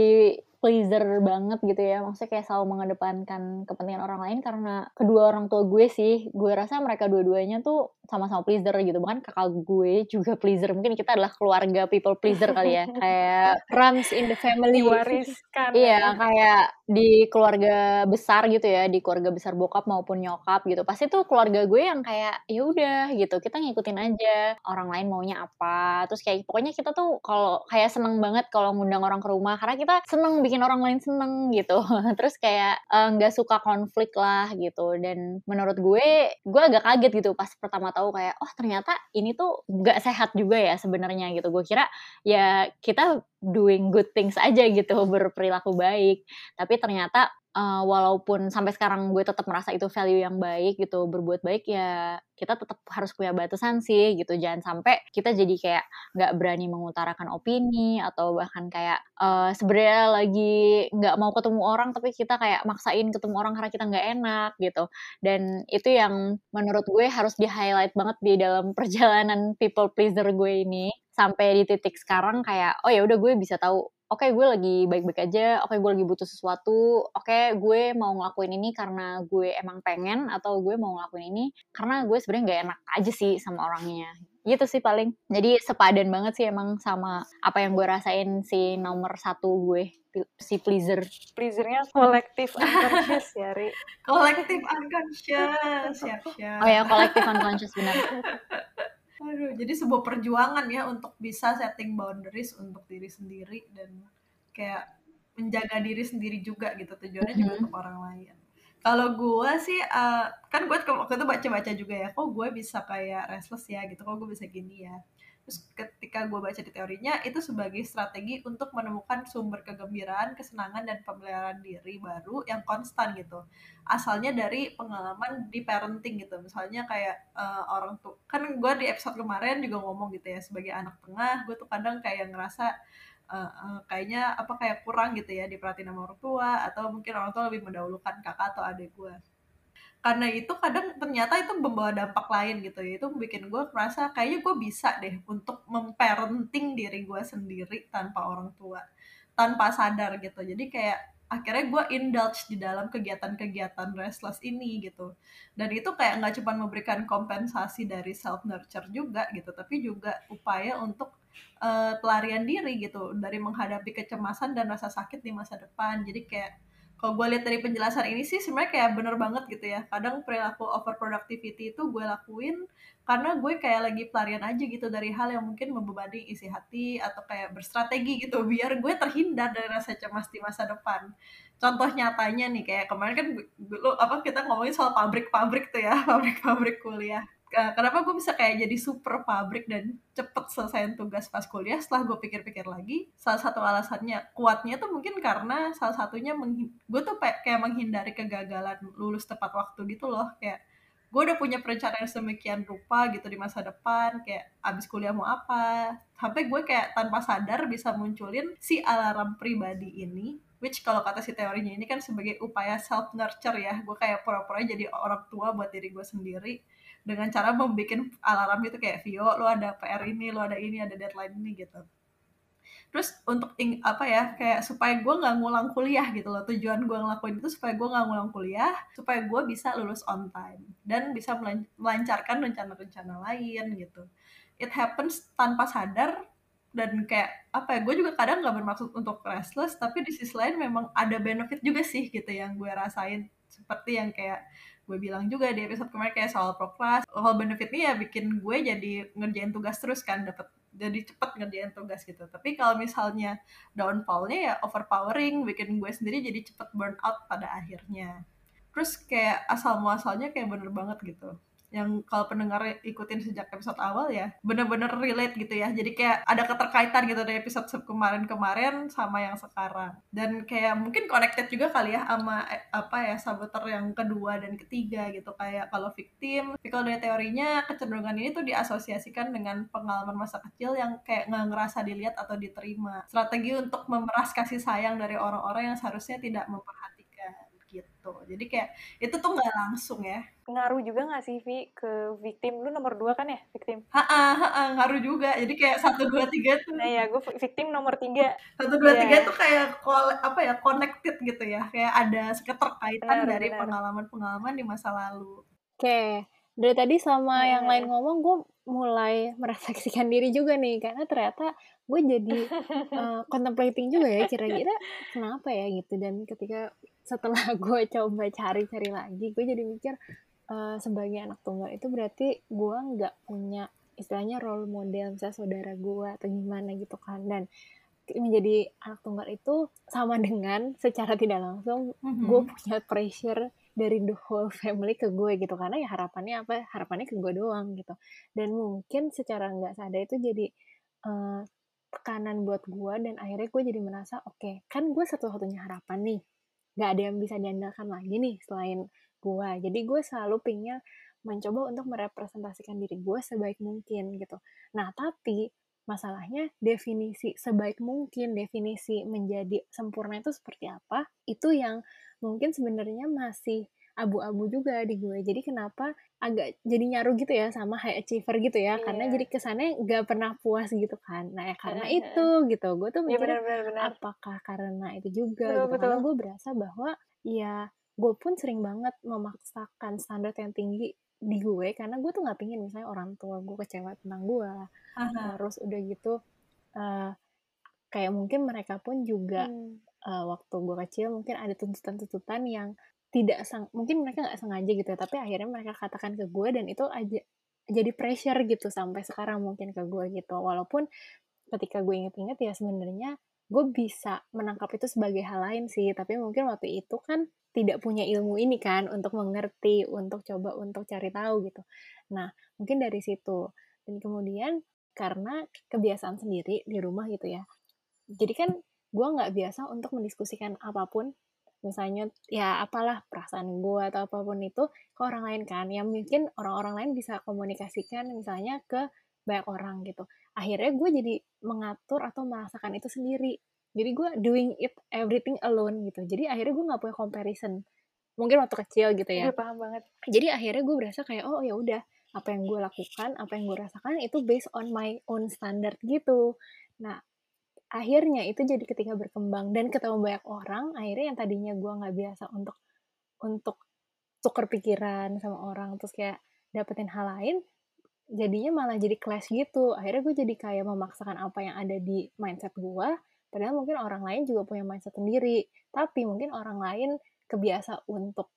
pleaser banget gitu ya. Maksudnya kayak selalu mengedepankan kepentingan orang lain karena kedua orang tua gue sih. Gue rasa mereka dua-duanya tuh sama-sama pleaser gitu. Bahkan kakak gue juga pleaser. Mungkin kita adalah keluarga people pleaser kali ya. Kayak runs in the family. Diwariskan. Iya ya. kayak di keluarga besar gitu ya. Di keluarga besar bokap maupun nyokap gitu. Pasti tuh keluarga gue yang kayak ya udah gitu. Kita ngikutin aja orang lain maunya apa. Terus kayak pokoknya kita tuh kalau kayak seneng banget kalau ngundang orang ke rumah. Karena kita seneng bikin bikin orang lain seneng gitu. Terus kayak eh, nggak uh, suka konflik lah gitu. Dan menurut gue gue agak kaget gitu pas pertama tahu kayak oh ternyata ini tuh nggak sehat juga ya sebenarnya gitu. Gue kira ya kita doing good things aja gitu berperilaku baik. Tapi ternyata uh, walaupun sampai sekarang gue tetap merasa itu value yang baik gitu berbuat baik ya kita tetap harus punya batasan sih gitu. Jangan sampai kita jadi kayak nggak berani mengutarakan opini atau bahkan kayak uh, sebenarnya lagi nggak mau ketemu orang tapi kita kayak maksain ketemu orang karena kita nggak enak gitu. Dan itu yang menurut gue harus di highlight banget di dalam perjalanan people pleaser gue ini. Sampai di titik sekarang kayak oh ya udah gue bisa tahu oke okay, gue lagi baik-baik aja, oke okay, gue lagi butuh sesuatu, oke okay, gue mau ngelakuin ini karena gue emang pengen atau gue mau ngelakuin ini karena gue sebenarnya nggak enak aja sih sama orangnya. Gitu sih paling. Jadi sepadan banget sih emang sama apa yang gue rasain si nomor satu gue si pleaser. Pleasernya kolektif unconscious ya, Ri. kolektif unconscious, siap siap. Oh ya, kolektif unconscious benar. Aduh, jadi sebuah perjuangan ya untuk bisa setting boundaries untuk diri sendiri dan kayak menjaga diri sendiri juga gitu tujuannya mm -hmm. juga untuk orang lain. Kalau gue sih, uh, kan gue waktu itu baca-baca juga ya, kok gue bisa kayak restless ya gitu, kok gue bisa gini ya terus ketika gue baca di teorinya itu sebagai strategi untuk menemukan sumber kegembiraan kesenangan dan pemeliharaan diri baru yang konstan gitu. Asalnya dari pengalaman di parenting gitu. Misalnya kayak uh, orang tuh kan gue di episode kemarin juga ngomong gitu ya sebagai anak tengah gue tuh kadang kayak ngerasa uh, uh, kayaknya apa kayak kurang gitu ya diperhatiin sama orang tua atau mungkin orang tua lebih mendahulukan kakak atau adik gue karena itu kadang ternyata itu membawa dampak lain gitu ya. Itu bikin gue merasa kayaknya gue bisa deh untuk memparenting diri gue sendiri tanpa orang tua tanpa sadar gitu. Jadi kayak akhirnya gue indulge di dalam kegiatan-kegiatan restless ini gitu. Dan itu kayak nggak cuma memberikan kompensasi dari self nurture juga gitu tapi juga upaya untuk uh, pelarian diri gitu dari menghadapi kecemasan dan rasa sakit di masa depan. Jadi kayak kalau gue lihat dari penjelasan ini sih sebenarnya kayak bener banget gitu ya. Kadang perilaku over productivity itu gue lakuin karena gue kayak lagi pelarian aja gitu dari hal yang mungkin membebani isi hati atau kayak berstrategi gitu biar gue terhindar dari rasa cemas di masa depan. Contoh nyatanya nih kayak kemarin kan lo apa kita ngomongin soal pabrik-pabrik tuh ya pabrik-pabrik kuliah kenapa gue bisa kayak jadi super pabrik dan cepet selesaiin tugas pas kuliah? Setelah gue pikir-pikir lagi salah satu alasannya kuatnya tuh mungkin karena salah satunya gue tuh kayak menghindari kegagalan lulus tepat waktu gitu loh. Kayak gue udah punya perencanaan semikian rupa gitu di masa depan kayak abis kuliah mau apa? Sampai gue kayak tanpa sadar bisa munculin si alarm pribadi ini which kalau kata si teorinya ini kan sebagai upaya self nurture ya. Gue kayak pura-pura jadi orang tua buat diri gue sendiri dengan cara membuat alarm itu kayak Vio lo ada PR ini lo ada ini ada deadline ini gitu. Terus untuk ing, apa ya kayak supaya gue nggak ngulang kuliah gitu loh. Tujuan gue ngelakuin itu supaya gue nggak ngulang kuliah supaya gue bisa lulus on time dan bisa melancarkan rencana-rencana lain gitu. It happens tanpa sadar dan kayak apa ya gue juga kadang nggak bermaksud untuk restless tapi di sisi lain memang ada benefit juga sih gitu yang gue rasain. Seperti yang kayak gue bilang juga di episode kemarin kayak soal proklas soal benefitnya ya bikin gue jadi ngerjain tugas terus kan dapat jadi cepet ngerjain tugas gitu. Tapi kalau misalnya downfallnya ya overpowering bikin gue sendiri jadi cepet burn out pada akhirnya. Terus kayak asal muasalnya kayak bener banget gitu yang kalau pendengar ikutin sejak episode awal ya bener-bener relate gitu ya. Jadi kayak ada keterkaitan gitu dari episode kemarin-kemarin sama yang sekarang. Dan kayak mungkin connected juga kali ya sama eh, apa ya saboter yang kedua dan ketiga gitu. Kayak kalau victim tapi kalau dari teorinya kecenderungan ini tuh diasosiasikan dengan pengalaman masa kecil yang kayak nggak ngerasa dilihat atau diterima. Strategi untuk memeras kasih sayang dari orang-orang yang seharusnya tidak memperhatikan gitu. Jadi kayak itu tuh nggak langsung ya. Ngaruh juga nggak sih Vi ke victim? Lu nomor dua kan ya victim? Ha ha ngaruh juga. Jadi kayak satu dua tiga tuh. Nah ya gue victim nomor tiga. Satu dua yeah. tiga tuh kayak apa ya connected gitu ya. Kayak ada keterkaitan benar, dari pengalaman-pengalaman di masa lalu. Oke okay. dari tadi sama hmm. yang lain ngomong gue mulai merefleksikan diri juga nih. Karena ternyata gue jadi uh, contemplating juga ya kira-kira kenapa ya gitu. Dan ketika setelah gue coba cari-cari lagi gue jadi mikir uh, sebagai anak tunggal itu berarti gue nggak punya istilahnya role model misalnya saudara gue atau gimana gitu kan. Dan menjadi anak tunggal itu sama dengan secara tidak langsung mm-hmm. gue punya pressure dari the whole family ke gue gitu. Karena ya harapannya apa? Harapannya ke gue doang gitu. Dan mungkin secara nggak sadar itu jadi uh, tekanan buat gue dan akhirnya gue jadi merasa oke okay, kan gue satu-satunya harapan nih gak ada yang bisa diandalkan lagi nih selain gue jadi gue selalu pingin mencoba untuk merepresentasikan diri gue sebaik mungkin gitu. Nah tapi masalahnya definisi sebaik mungkin definisi menjadi sempurna itu seperti apa itu yang mungkin sebenarnya masih abu-abu juga di gue jadi kenapa agak jadi nyaru gitu ya sama high achiever gitu ya yeah. karena jadi kesannya gak pernah puas gitu kan nah ya karena yeah. itu gitu gue tuh iya, mikir yeah, bener, bener, apakah karena itu juga betul, gitu betul. karena gue berasa bahwa ya gue pun sering banget memaksakan standar yang tinggi di gue karena gue tuh nggak pingin misalnya orang tua gue kecewa tentang gue uh-huh. terus udah gitu uh, kayak mungkin mereka pun juga hmm. uh, waktu gue kecil mungkin ada tuntutan-tuntutan yang tidak sang mungkin mereka nggak sengaja gitu ya tapi akhirnya mereka katakan ke gue dan itu aja jadi pressure gitu sampai sekarang mungkin ke gue gitu. Walaupun ketika gue inget-inget ya sebenarnya gue bisa menangkap itu sebagai hal lain sih tapi mungkin waktu itu kan tidak punya ilmu ini kan untuk mengerti untuk coba untuk cari tahu gitu. Nah mungkin dari situ. Dan kemudian karena kebiasaan sendiri di rumah gitu ya jadi kan gue nggak biasa untuk mendiskusikan apa pun misalnya ya apalah perasaan gue atau apa pun itu ke orang lain kan yang mungkin orang-orang lain bisa komunikasikan misalnya ke banyak orang gitu akhirnya gue jadi mengatur atau merasakan itu sendiri jadi gue doing it everything alone gitu jadi akhirnya gue nggak punya comparison mungkin waktu kecil gitu ya. Iya paham banget. Jadi akhirnya gue berasa kayak oh ya udah apa yang gue lakukan, apa yang gue rasakan itu based on my own standard gitu. Nah akhirnya itu jadi ketika berkembang dan ketemu banyak orang akhirnya yang tadinya gue nggak biasa untuk untuk tuker pikiran sama orang terus kayak dapetin hal lain jadinya malah jadi clash gitu. Akhirnya gue jadi kayak memaksakan apa yang ada di mindset gue padahal mungkin orang lain juga punya mindset sendiri. Tapi mungkin orang lain kebiasa untuk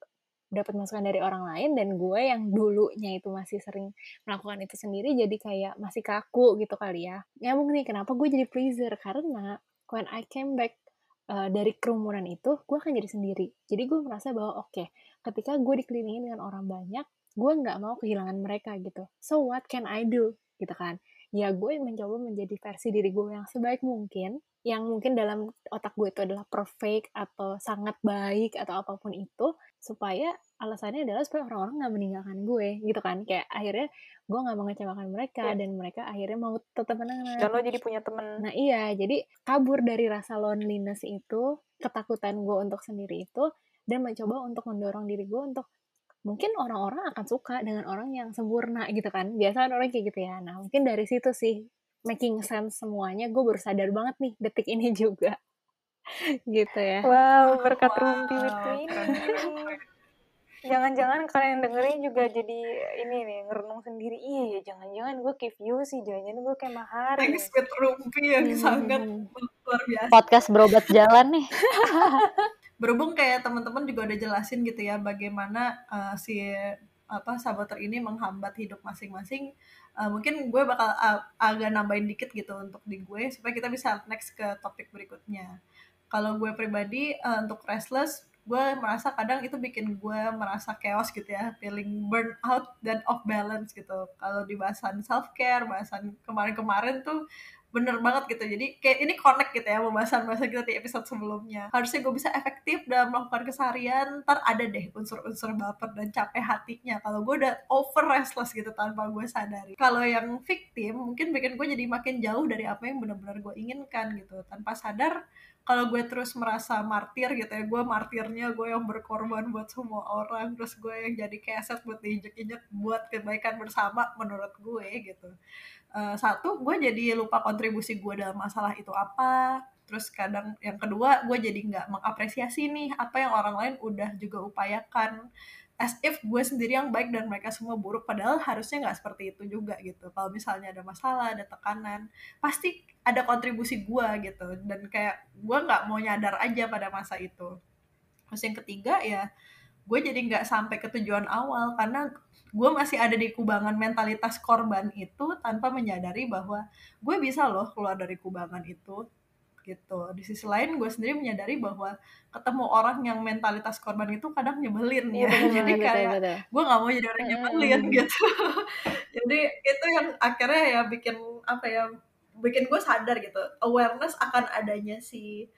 dapat masukan dari orang lain dan gue yang dulunya itu masih sering melakukan itu sendiri jadi kayak masih kaku gitu kali ya. Nyambung nih kenapa gue jadi pleaser? Karena when I came back uh, dari kerumunan itu gue akan jadi sendiri. Jadi gue merasa bahwa oke okay, ketika gue dikelilingi dengan orang banyak gue nggak mau kehilangan mereka gitu. So what can I do? Gitu kan. Ya gue mencoba menjadi versi diri gue yang sebaik mungkin yang mungkin dalam otak gue itu adalah perfect atau sangat baik atau apa pun itu supaya alasannya adalah supaya orang-orang nggak meninggalkan gue gitu kan. Kayak akhirnya gue nggak mengecewakan mereka yeah. dan mereka akhirnya mau tetap menang. Dan lo jadi punya temen. Nah iya jadi kabur dari rasa loneliness itu ketakutan gue untuk sendiri itu dan mencoba untuk mendorong diri gue untuk mungkin orang-orang akan suka dengan orang yang sempurna gitu kan. Biasa orang kayak gitu ya. Nah mungkin dari situ sih making sense semuanya gue baru sadar banget nih detik ini juga. Gitu ya. Wow berkat wow. rumpi ini. jangan-jangan kalian dengerin juga jadi ini nih ngerenung sendiri. Iya ya jangan-jangan gue kayak view sih jangan-jangan gue kayak mahar thanks with Rumpi yang Hmm, sangat luar biasa. Podcast berobat jalan nih. berhubung kayak teman-teman juga udah jelasin gitu ya bagaimana uh, si apa saboter ini menghambat hidup masing-masing uh, mungkin gue bakal uh, agak nambahin dikit gitu untuk di gue supaya kita bisa next ke topik berikutnya. Kalau gue pribadi uh, untuk restless gue merasa kadang itu bikin gue merasa chaos gitu ya feeling burn out dan off balance gitu. Kalau di bahasan self care bahasan kemarin-kemarin tuh bener banget gitu. Jadi kayak ini connect gitu ya pembahasan-pembahasan kita di episode sebelumnya. Harusnya gue bisa efektif dalam melakukan keseharian ntar ada deh unsur-unsur baper dan capek hatinya. Kalau gue udah over restless gitu tanpa gue sadari. Kalau yang victim mungkin bikin gue jadi makin jauh dari apa yang benar-benar gue inginkan gitu. Tanpa sadar kalau gue terus merasa martir gitu ya gue martirnya gue yang berkorban buat semua orang terus gue yang jadi keset buat diinjek-injek buat kebaikan bersama menurut gue gitu Uh, satu gue jadi lupa kontribusi gue dalam masalah itu apa. Terus kadang yang kedua gue jadi nggak mengapresiasi nih apa yang orang lain udah juga upayakan. As if gue sendiri yang baik dan mereka semua buruk padahal harusnya nggak seperti itu juga gitu. Kalau misalnya ada masalah ada tekanan pasti ada kontribusi gue gitu. Dan kayak gue nggak mau nyadar aja pada masa itu. Terus yang ketiga ya gue jadi nggak sampai ke tujuan awal karena gue masih ada di kubangan mentalitas korban itu tanpa menyadari bahwa gue bisa loh keluar dari kubangan itu gitu. Di sisi lain gue sendiri menyadari bahwa ketemu orang yang mentalitas korban itu kadang nyebelin ya. Iya, bener jadi kayak gue nggak mau jadi orang yang nyebelin Mm. gitu. Jadi itu yang akhirnya ya bikin apa ya bikin gue sadar gitu awareness akan adanya si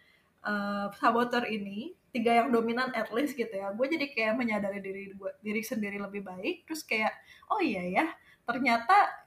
uh, saboteur ini tiga yang dominan at least gitu ya gue jadi kayak menyadari diri gue diri sendiri lebih baik terus kayak oh iya ya ternyata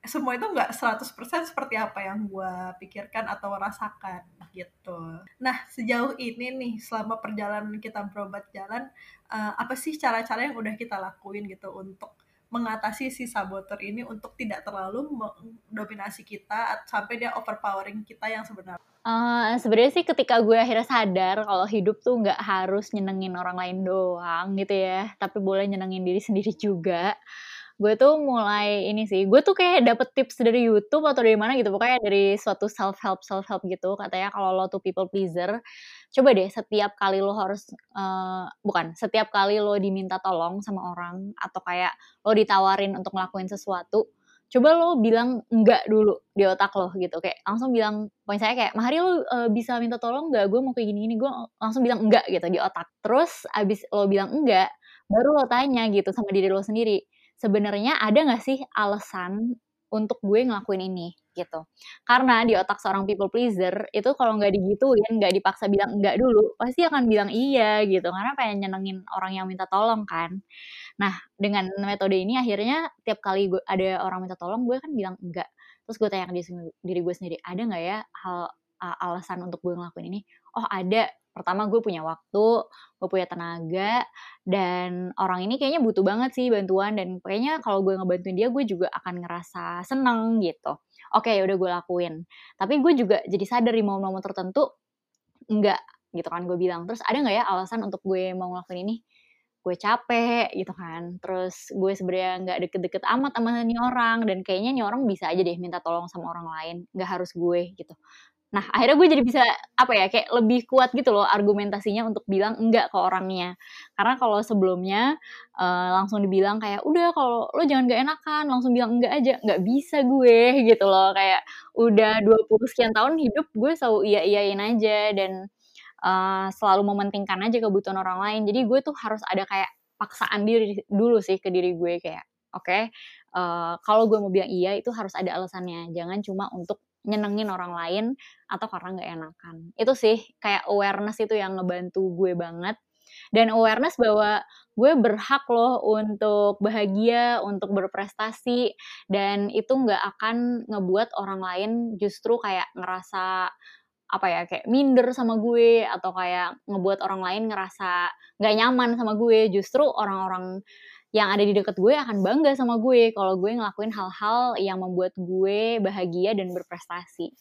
semua itu nggak 100% seperti apa yang gue pikirkan atau rasakan gitu. Nah sejauh ini nih selama perjalanan kita berobat jalan uh, apa sih cara-cara yang udah kita lakuin gitu untuk mengatasi si saboteur ini untuk tidak terlalu mendominasi kita sampai dia overpowering kita yang sebenarnya. Uh, sebenarnya sih ketika gue akhirnya sadar kalau hidup tuh nggak harus nyenengin orang lain doang gitu ya, tapi boleh nyenengin diri sendiri juga. Gue tuh mulai ini sih, gue tuh kayak dapet tips dari YouTube atau dari mana gitu, pokoknya dari suatu self help self help gitu. Katanya kalau lo tuh people pleaser, coba deh setiap kali lo harus uh, bukan setiap kali lo diminta tolong sama orang atau kayak lo ditawarin untuk ngelakuin sesuatu, coba lo bilang enggak dulu di otak lo gitu. Kayak langsung bilang poin saya kayak Mahari lo uh, bisa minta tolong enggak? Gue mau kayak gini gini gue langsung bilang enggak gitu di otak. Terus abis lo bilang enggak baru lo tanya gitu sama diri lo sendiri sebenarnya ada nggak sih alasan untuk gue ngelakuin ini? Gitu. Karena di otak seorang people pleaser itu kalau nggak digituin nggak dipaksa bilang enggak dulu pasti akan bilang iya gitu. Karena pengen nyenengin orang yang minta tolong kan Nah, dengan metode ini akhirnya tiap kali gue ada orang minta tolong, gue kan bilang enggak. Terus gue tanya ke diri, gue sendiri, ada nggak ya hal alasan untuk gue ngelakuin ini? Oh ada. Pertama gue punya waktu, gue punya tenaga, dan orang ini kayaknya butuh banget sih bantuan, dan kayaknya kalau gue ngebantuin dia, gue juga akan ngerasa seneng gitu. Oke, ya udah gue lakuin. Tapi gue juga jadi sadar di momen-momen tertentu, enggak gitu kan gue bilang. Terus ada nggak ya alasan untuk gue mau ngelakuin ini? Gue capek gitu kan. Terus gue sebenarnya nggak deket-deket amat sama nih orang dan kayaknya nih orang bisa aja deh minta tolong sama orang lain. Nggak harus gue gitu. Nah akhirnya gue jadi bisa apa ya kayak lebih kuat gitu loh argumentasinya untuk bilang enggak ke orangnya. Karena kalau sebelumnya uh, langsung dibilang kayak udah kalau lo jangan gak enakan langsung bilang enggak aja nggak bisa gue gitu loh. Kayak udah 20 sekian tahun hidup gue selalu iya iyain aja dan uh, selalu mementingkan aja kebutuhan orang lain. Jadi gue tuh harus ada kayak paksaan diri dulu sih ke diri gue kayak, oke, okay, uh, kalau gue mau bilang iya itu harus ada alasannya. Jangan cuma untuk nyenengin orang lain atau karena nggak enakan. Itu sih kayak awareness itu yang ngebantu gue banget. Dan awareness bahwa gue berhak loh untuk bahagia, untuk berprestasi, dan itu nggak akan ngebuat orang lain justru kayak ngerasa apa ya kayak minder sama gue atau kayak ngebuat orang lain ngerasa nggak nyaman sama gue justru orang-orang yang ada di dekat gue akan bangga sama gue kalau gue ngelakuin hal-hal yang membuat gue bahagia dan berprestasi.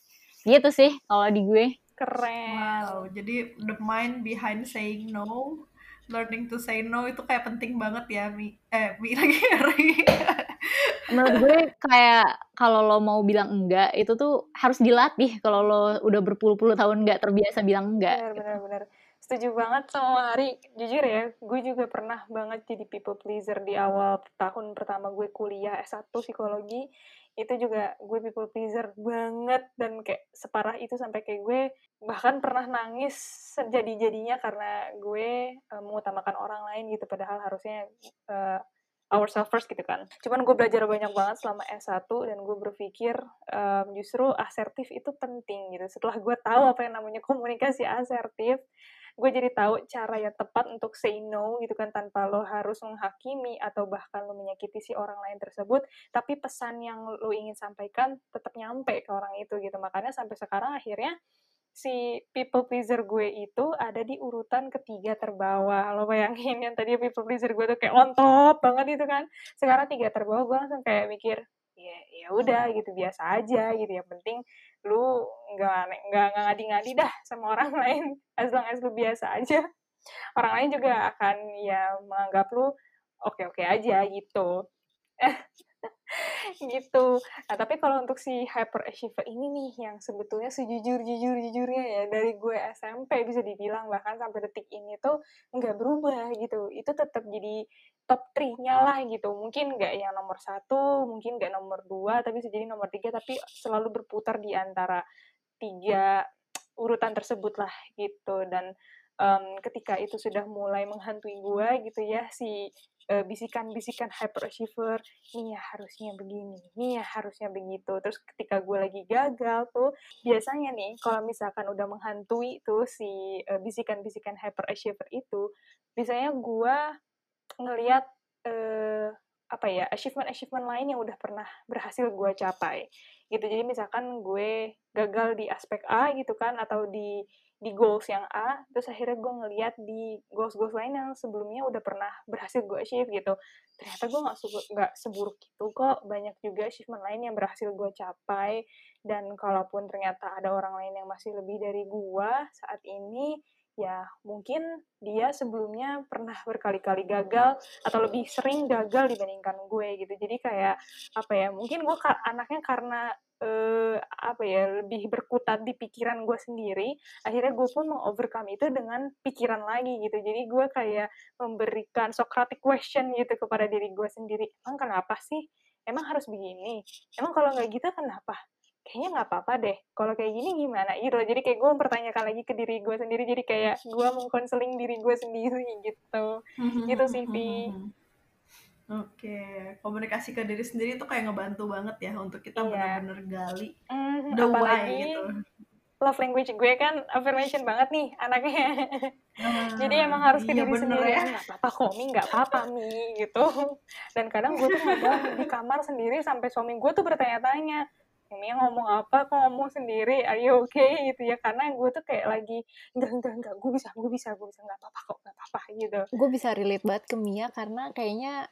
Gitu sih kalau di gue. Keren. Wow jadi the mind behind saying no learning to say no itu kayak penting banget ya Mi. Eh Mi lagi menurut gue kayak kalau lo mau bilang enggak itu tuh harus dilatih kalau lo udah berpuluh-puluh tahun nggak terbiasa bilang enggak benar benar benar. Setuju banget sama Hari jujur ya gue juga pernah banget jadi people pleaser di awal tahun pertama gue kuliah S1 psikologi. Itu juga gue people pleaser banget dan kayak separah itu sampai kayak gue bahkan pernah nangis sejadi-jadinya karena gue uh, mengutamakan orang lain gitu. Padahal harusnya uh, ourselves first gitu kan. Cuman gue belajar banyak banget selama S1 dan gue berpikir um, justru asertif itu penting gitu. Setelah gue tahu apa yang namanya komunikasi asertif, gue jadi tahu cara yang tepat untuk say no gitu kan tanpa lo harus menghakimi atau bahkan lo menyakiti si orang lain tersebut tapi pesan yang lo ingin sampaikan tetap nyampe ke orang itu gitu makanya sampai sekarang akhirnya si people pleaser gue itu ada di urutan ketiga terbawah. Lo bayangin yang tadi people pleaser gue tuh kayak on top banget itu kan. Sekarang tiga terbawah gue langsung kayak mikir ya ya udah gitu biasa aja gitu. Yang penting lu nggak nggak ngadi-ngadi dah sama orang lain as long as lu biasa aja. Orang lain juga akan ya menganggap lu oke-oke aja gitu gitu. Nah, tapi kalau untuk si hyper achiever ini nih yang sebetulnya sejujur-jujur-jujurnya ya dari gue SMP bisa dibilang bahkan sampai detik ini tuh nggak berubah gitu. Itu tetap jadi top 3-nya lah gitu. Mungkin nggak yang nomor satu, mungkin nggak nomor dua, tapi bisa jadi nomor tiga, tapi selalu berputar di antara tiga urutan tersebut lah gitu. Dan um, ketika itu sudah mulai menghantui gue gitu ya si uh, bisikan-bisikan hyperachiever nih ya harusnya begini nih ya harusnya begitu. Terus ketika gue lagi gagal tuh biasanya nih kalau misalkan udah menghantui tuh si uh, bisikan-bisikan hyperachiever itu biasanya gue ngelihat uh, apa ya achievement achievement lain yang udah pernah berhasil gue capai gitu jadi misalkan gue gagal di aspek A gitu kan atau di di goals yang A, terus akhirnya gue ngeliat di goals-goals lain yang sebelumnya udah pernah berhasil gue achieve gitu. Ternyata gue nggak nggak seburuk itu kok, banyak juga achievement lain yang berhasil gue capai. Dan kalaupun ternyata ada orang lain yang masih lebih dari gue saat ini, ya mungkin dia sebelumnya pernah berkali-kali gagal atau lebih sering gagal dibandingkan gue gitu. Jadi kayak apa ya? Mungkin gue anaknya karena uh, apa ya lebih berkutat di pikiran gue sendiri akhirnya gue pun mengovercome itu dengan pikiran lagi gitu. Jadi gue kayak memberikan Socratic question gitu kepada diri gue sendiri. Emang kenapa sih? Emang harus begini? Emang kalau nggak gitu kenapa kayaknya nggak apa-apa deh kalau kayak gini gimana gitu jadi kayak gue mempertanyakan lagi ke diri gue sendiri jadi kayak gue mengkonseling diri gue sendiri gitu gitu sih Vi Oke, komunikasi ke diri sendiri itu kayak ngebantu banget ya untuk kita Iya. benar-benar gali Mhm, the why apalagi gitu. love language gue kan affirmation banget nih anaknya. Jadi emang harus ke iya diri bener sendiri, ya. "Ah, nggak apa-apa kok Mi, nggak apa-apa Mi," gitu. Dan kadang gue tuh di kamar sendiri sampai suami gue tuh bertanya-tanya, "Ini ngomong apa kok ngomong sendiri, are you okay?" gitu ya. Karena gue tuh kayak lagi, "Enggak enggak enggak, gue bisa gue bisa gue bisa, nggak apa-apa kok, nggak apa-apa," gitu. Gue bisa relate banget ke Mia karena kayaknya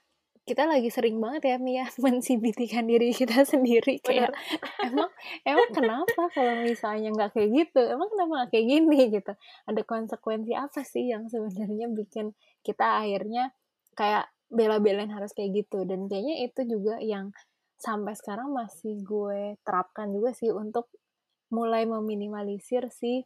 kita lagi sering banget ya Mia mensibitikan diri kita sendiri kayak emang emang kenapa kalau misalnya nggak kayak gitu emang kenapa nggak kayak gini gitu ada konsekuensi apa sih yang sebenarnya bikin kita akhirnya kayak bela-belain harus kayak gitu dan kayaknya itu juga yang sampai sekarang masih gue terapkan juga sih untuk mulai meminimalisir si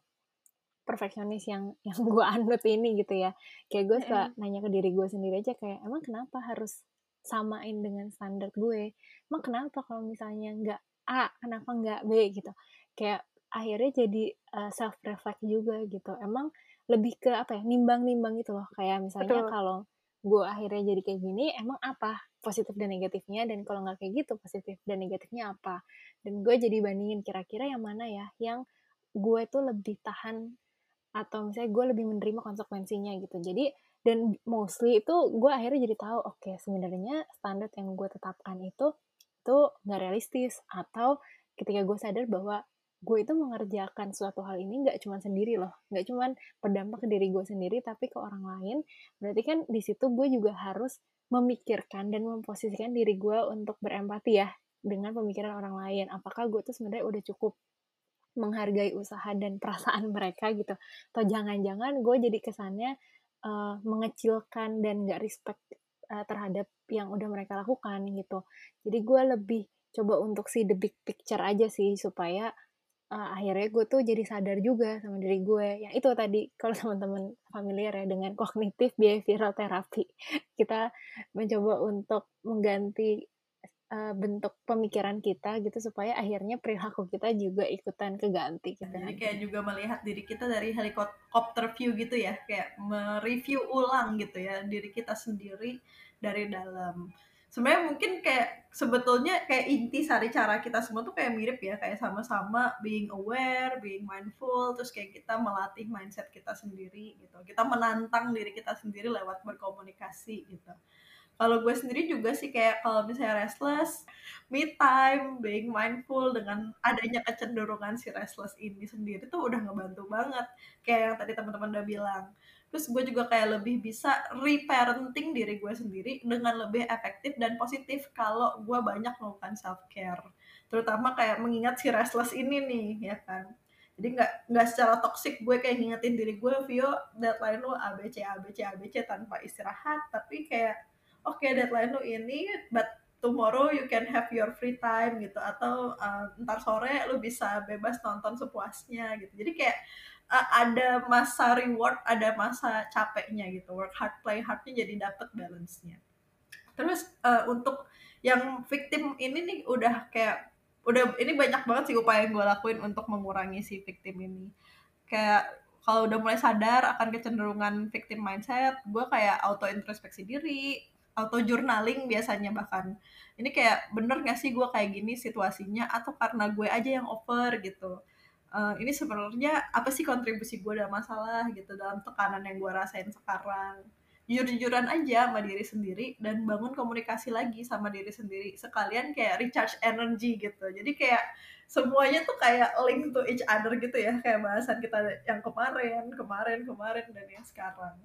perfeksionis yang yang gue anut ini gitu ya. Kayak gue suka nanya ke diri gue sendiri aja kayak emang kenapa harus samain dengan standar gue? Emang kenapa kalau misalnya nggak A kenapa nggak B? gitu. Kayak akhirnya jadi uh, self reflect juga gitu. Emang lebih ke apa ya nimbang-nimbang gitu loh. Kayak misalnya kalau gue akhirnya jadi kayak gini emang apa positif dan negatifnya dan kalau nggak kayak gitu positif dan negatifnya apa? Dan gue jadi bandingin kira-kira yang mana ya yang gue tuh lebih tahan atau misalnya gue lebih menerima konsekuensinya gitu. Jadi dan mostly itu gue akhirnya jadi tahu oke okay, sebenarnya standar yang gue tetapkan itu itu nggak realistis. Atau ketika gue sadar bahwa gue itu mengerjakan suatu hal ini nggak cuma sendiri loh nggak cuma berdampak ke diri gue sendiri tapi ke orang lain berarti kan di situ gue juga harus memikirkan dan memposisikan diri gue untuk berempati ya dengan pemikiran orang lain apakah gue tuh sebenarnya udah cukup menghargai usaha dan perasaan mereka gitu atau jangan-jangan gue jadi kesannya uh, mengecilkan dan gak respect uh, terhadap yang udah mereka lakukan gitu. Jadi gue lebih coba untuk si the big picture aja sih supaya uh, akhirnya gue tuh jadi sadar juga sama diri gue. Yang itu tadi kalau teman-teman familiar ya dengan kognitif behavioral therapy. Kita mencoba untuk mengganti uh, bentuk pemikiran kita gitu supaya akhirnya perilaku kita juga ikutan keganti gitu. Jadi kayak juga melihat diri kita dari helikopter view gitu ya, kayak mereview ulang gitu ya diri kita sendiri dari dalam sebenarnya mungkin kayak sebetulnya kayak inti sari cara kita semua tuh kayak mirip ya kayak sama-sama being aware, being mindful, terus kayak kita melatih mindset kita sendiri gitu. Kita menantang diri kita sendiri lewat berkomunikasi gitu. Kalau gue sendiri juga sih kayak kalau misalnya restless, me time, being mindful dengan adanya kecenderungan si restless ini sendiri tuh udah ngebantu banget. Kayak yang tadi teman-teman udah bilang terus gue juga kayak lebih bisa reparenting diri gue sendiri dengan lebih efektif dan positif kalau gue banyak melakukan self care terutama kayak mengingat si restless ini nih ya kan? Jadi nggak nggak secara toxic gue kayak ngingetin diri gue Vio deadline lu ABC ABC ABC tanpa istirahat. Tapi kayak oke okay, deadline lu ini but tomorrow you can have your free time gitu. Atau uh, ntar sore lu bisa bebas nonton sepuasnya gitu. Jadi kayak ada masa reward, ada masa capeknya gitu. Work hard, play hardnya jadi dapet balance-nya. Terus uh, untuk yang victim ini nih udah kayak udah ini banyak banget sih upaya yang gue lakuin untuk mengurangi si victim ini. Kayak kalau udah mulai sadar akan kecenderungan victim mindset, gue kayak auto introspeksi diri, auto journaling biasanya bahkan. Ini kayak bener gak sih gue kayak gini situasinya atau karena gue aja yang over gitu uh, ini sebenarnya apa sih kontribusi gue dalam masalah gitu dalam tekanan yang gue rasain sekarang. Jujur-jujuran aja sama diri sendiri dan bangun komunikasi lagi sama diri sendiri. Sekalian kayak recharge energy gitu. Jadi kayak semuanya tuh kayak link to each other gitu ya. Kayak bahasan kita yang kemarin kemarin kemarin dan yang sekarang.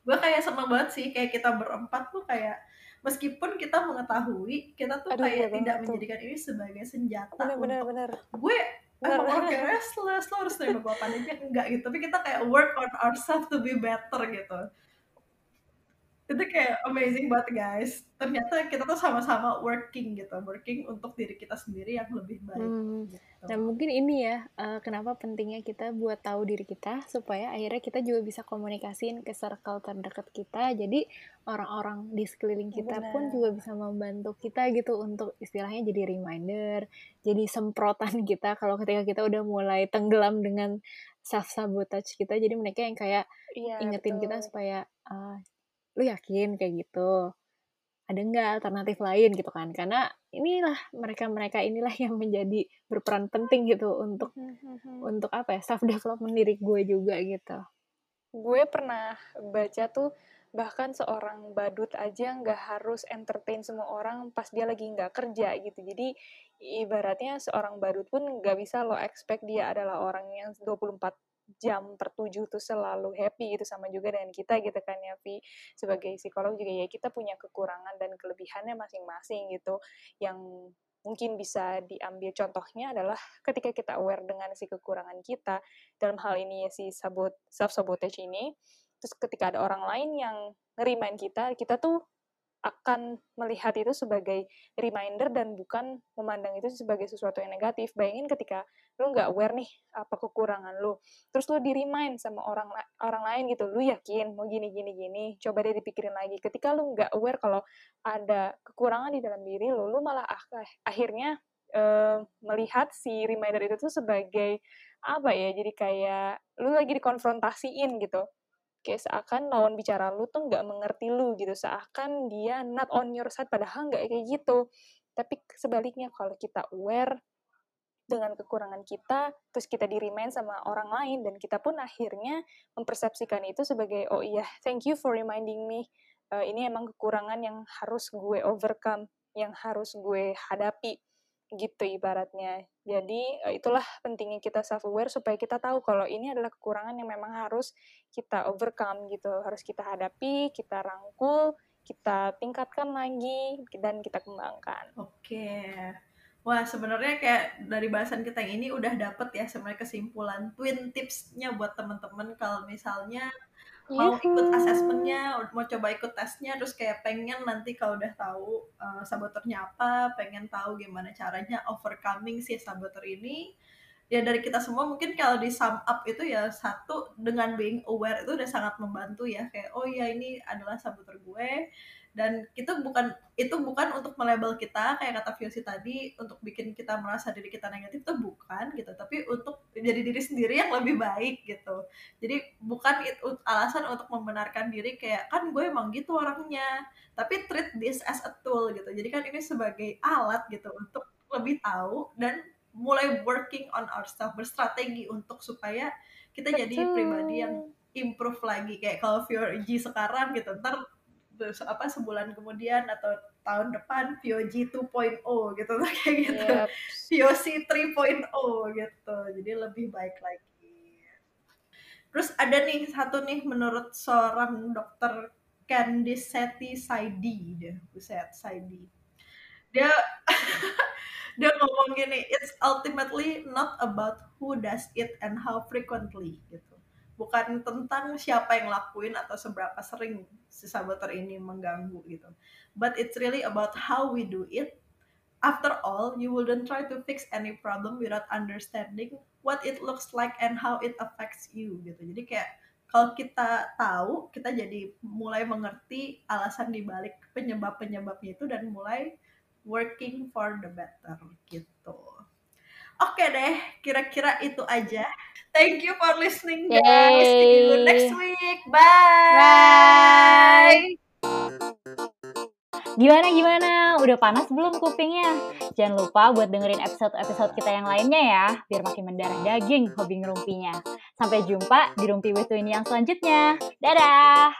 Gue kayak seneng banget sih kayak kita berempat tuh kayak meskipun kita mengetahui kita tuh Aduh, kayak tidak menjadikan ini sebagai senjata bener, bener, bener. gue emang orang kayak restless. Lo harus terima gue aja enggak gitu. Tapi kita kayak work on ourselves to be better gitu itu kayak amazing banget guys ternyata kita tuh sama-sama working gitu working untuk diri kita sendiri yang lebih baik hmm. gitu. nah mungkin ini ya uh, kenapa pentingnya kita buat tahu diri kita supaya akhirnya kita juga bisa komunikasiin ke circle terdekat kita jadi orang-orang di sekeliling kita Bener. pun juga bisa membantu kita gitu untuk istilahnya jadi reminder jadi semprotan kita kalau ketika kita udah mulai tenggelam dengan self sabotage kita jadi mereka yang kayak iya, ingetin betul. kita supaya uh, lu yakin? kayak gitu. Ada nggak alternatif lain gitu kan? Karena inilah mereka mereka inilah yang menjadi berperan penting gitu untuk mm-hmm. untuk apa ya self development diri gue juga gitu. Gue pernah baca tuh bahkan seorang badut aja nggak harus entertain semua orang pas dia lagi nggak kerja gitu. Jadi ibaratnya seorang badut pun nggak bisa lo expect dia adalah orang yang 24 jam per tujuh tuh selalu happy itu sama juga dengan kita gitu kan ya Vi. Sebagai psikolog juga ya kita punya kekurangan dan kelebihannya masing-masing gitu. Yang mungkin bisa diambil contohnya adalah ketika kita aware dengan si kekurangan kita dalam hal ini ya si sabot self sabotage ini terus ketika ada orang lain yang ngerimain kita kita tuh akan melihat itu sebagai reminder dan bukan memandang itu sebagai sesuatu yang negatif. Bayangin ketika lu nggak aware nih apa kekurangan lu, terus lu di remind sama orang orang lain gitu, lu yakin mau gini gini gini, coba deh dipikirin lagi. Ketika lu nggak aware kalau ada kekurangan di dalam diri lu, lu malah ah, akhirnya uh, melihat si reminder itu tuh sebagai apa ya? Jadi kayak lu lagi dikonfrontasiin gitu kayak seakan lawan bicara lu tuh nggak mengerti lu gitu seakan dia not on your side padahal nggak kayak gitu. Tapi sebaliknya kalau kita aware dengan kekurangan kita terus kita di remind sama orang lain dan kita pun akhirnya mempersepsikan itu sebagai oh iya thank you for reminding me. Uh, ini emang kekurangan yang harus gue overcome yang harus gue hadapi gitu ibaratnya. Jadi eh, itulah pentingnya kita self aware supaya kita tahu kalau ini adalah kekurangan yang memang harus kita overcome gitu, harus kita hadapi, kita rangkul, kita tingkatkan lagi dan kita kembangkan. Oke. Wah, sebenarnya kayak dari bahasan kita yang ini udah dapet ya sebenarnya kesimpulan twin tipsnya buat teman-teman kalau misalnya mau ikut asesmennya mau coba ikut tesnya terus kayak pengen nanti kalau udah tahu uh, saboternya apa pengen tahu gimana caranya overcoming si saboter ini. Ya dari kita semua mungkin kalau di sum up itu ya satu dengan being aware itu udah sangat membantu ya. Kayak oh ya ini adalah saboter gue dan itu bukan itu bukan untuk melabel kita kayak kata Fiosi tadi untuk bikin kita merasa diri kita negatif itu bukan gitu. Tapi untuk jadi diri sendiri yang lebih baik gitu. Jadi bukan itu alasan untuk membenarkan diri kayak kan gue emang gitu orangnya. Tapi treat this as a tool gitu. Jadi kan ini sebagai alat gitu untuk lebih tahu dan mulai working on ourselves berstrategi untuk supaya kita jadi pribadi yang improve lagi. Kayak kalau Fiorgi sekarang gitu ntar apa sebulan kemudian atau tahun depan VOG 2.0 gitu kayak gitu. Yep. VOC 3.0 gitu. Jadi lebih baik lagi. Terus ada nih satu nih menurut seorang dokter Candice Seti Saidi deh buset Saidi. Dia dia ngomong gini it's ultimately not about who does it and how frequently gitu bukan tentang siapa yang lakuin atau seberapa sering si saboteur ini mengganggu gitu. But it's really about how we do it. After all you wouldn't try to fix any problem without understanding what it looks like and how it affects you gitu. Jadi kayak kalau kita tahu kita jadi mulai mengerti alasan dibalik penyebab-penyebabnya itu dan mulai working for the better gitu Oke deh, kira-kira itu aja. Thank you for listening guys. Yay. See you next week. Bye. Bye. Gimana gimana? Udah panas belum kupingnya? Jangan lupa buat dengerin episode-episode kita yang lainnya ya, biar makin mendarah daging hobi ngerumpinya. Sampai jumpa di Rumpi With yang selanjutnya. Dadah!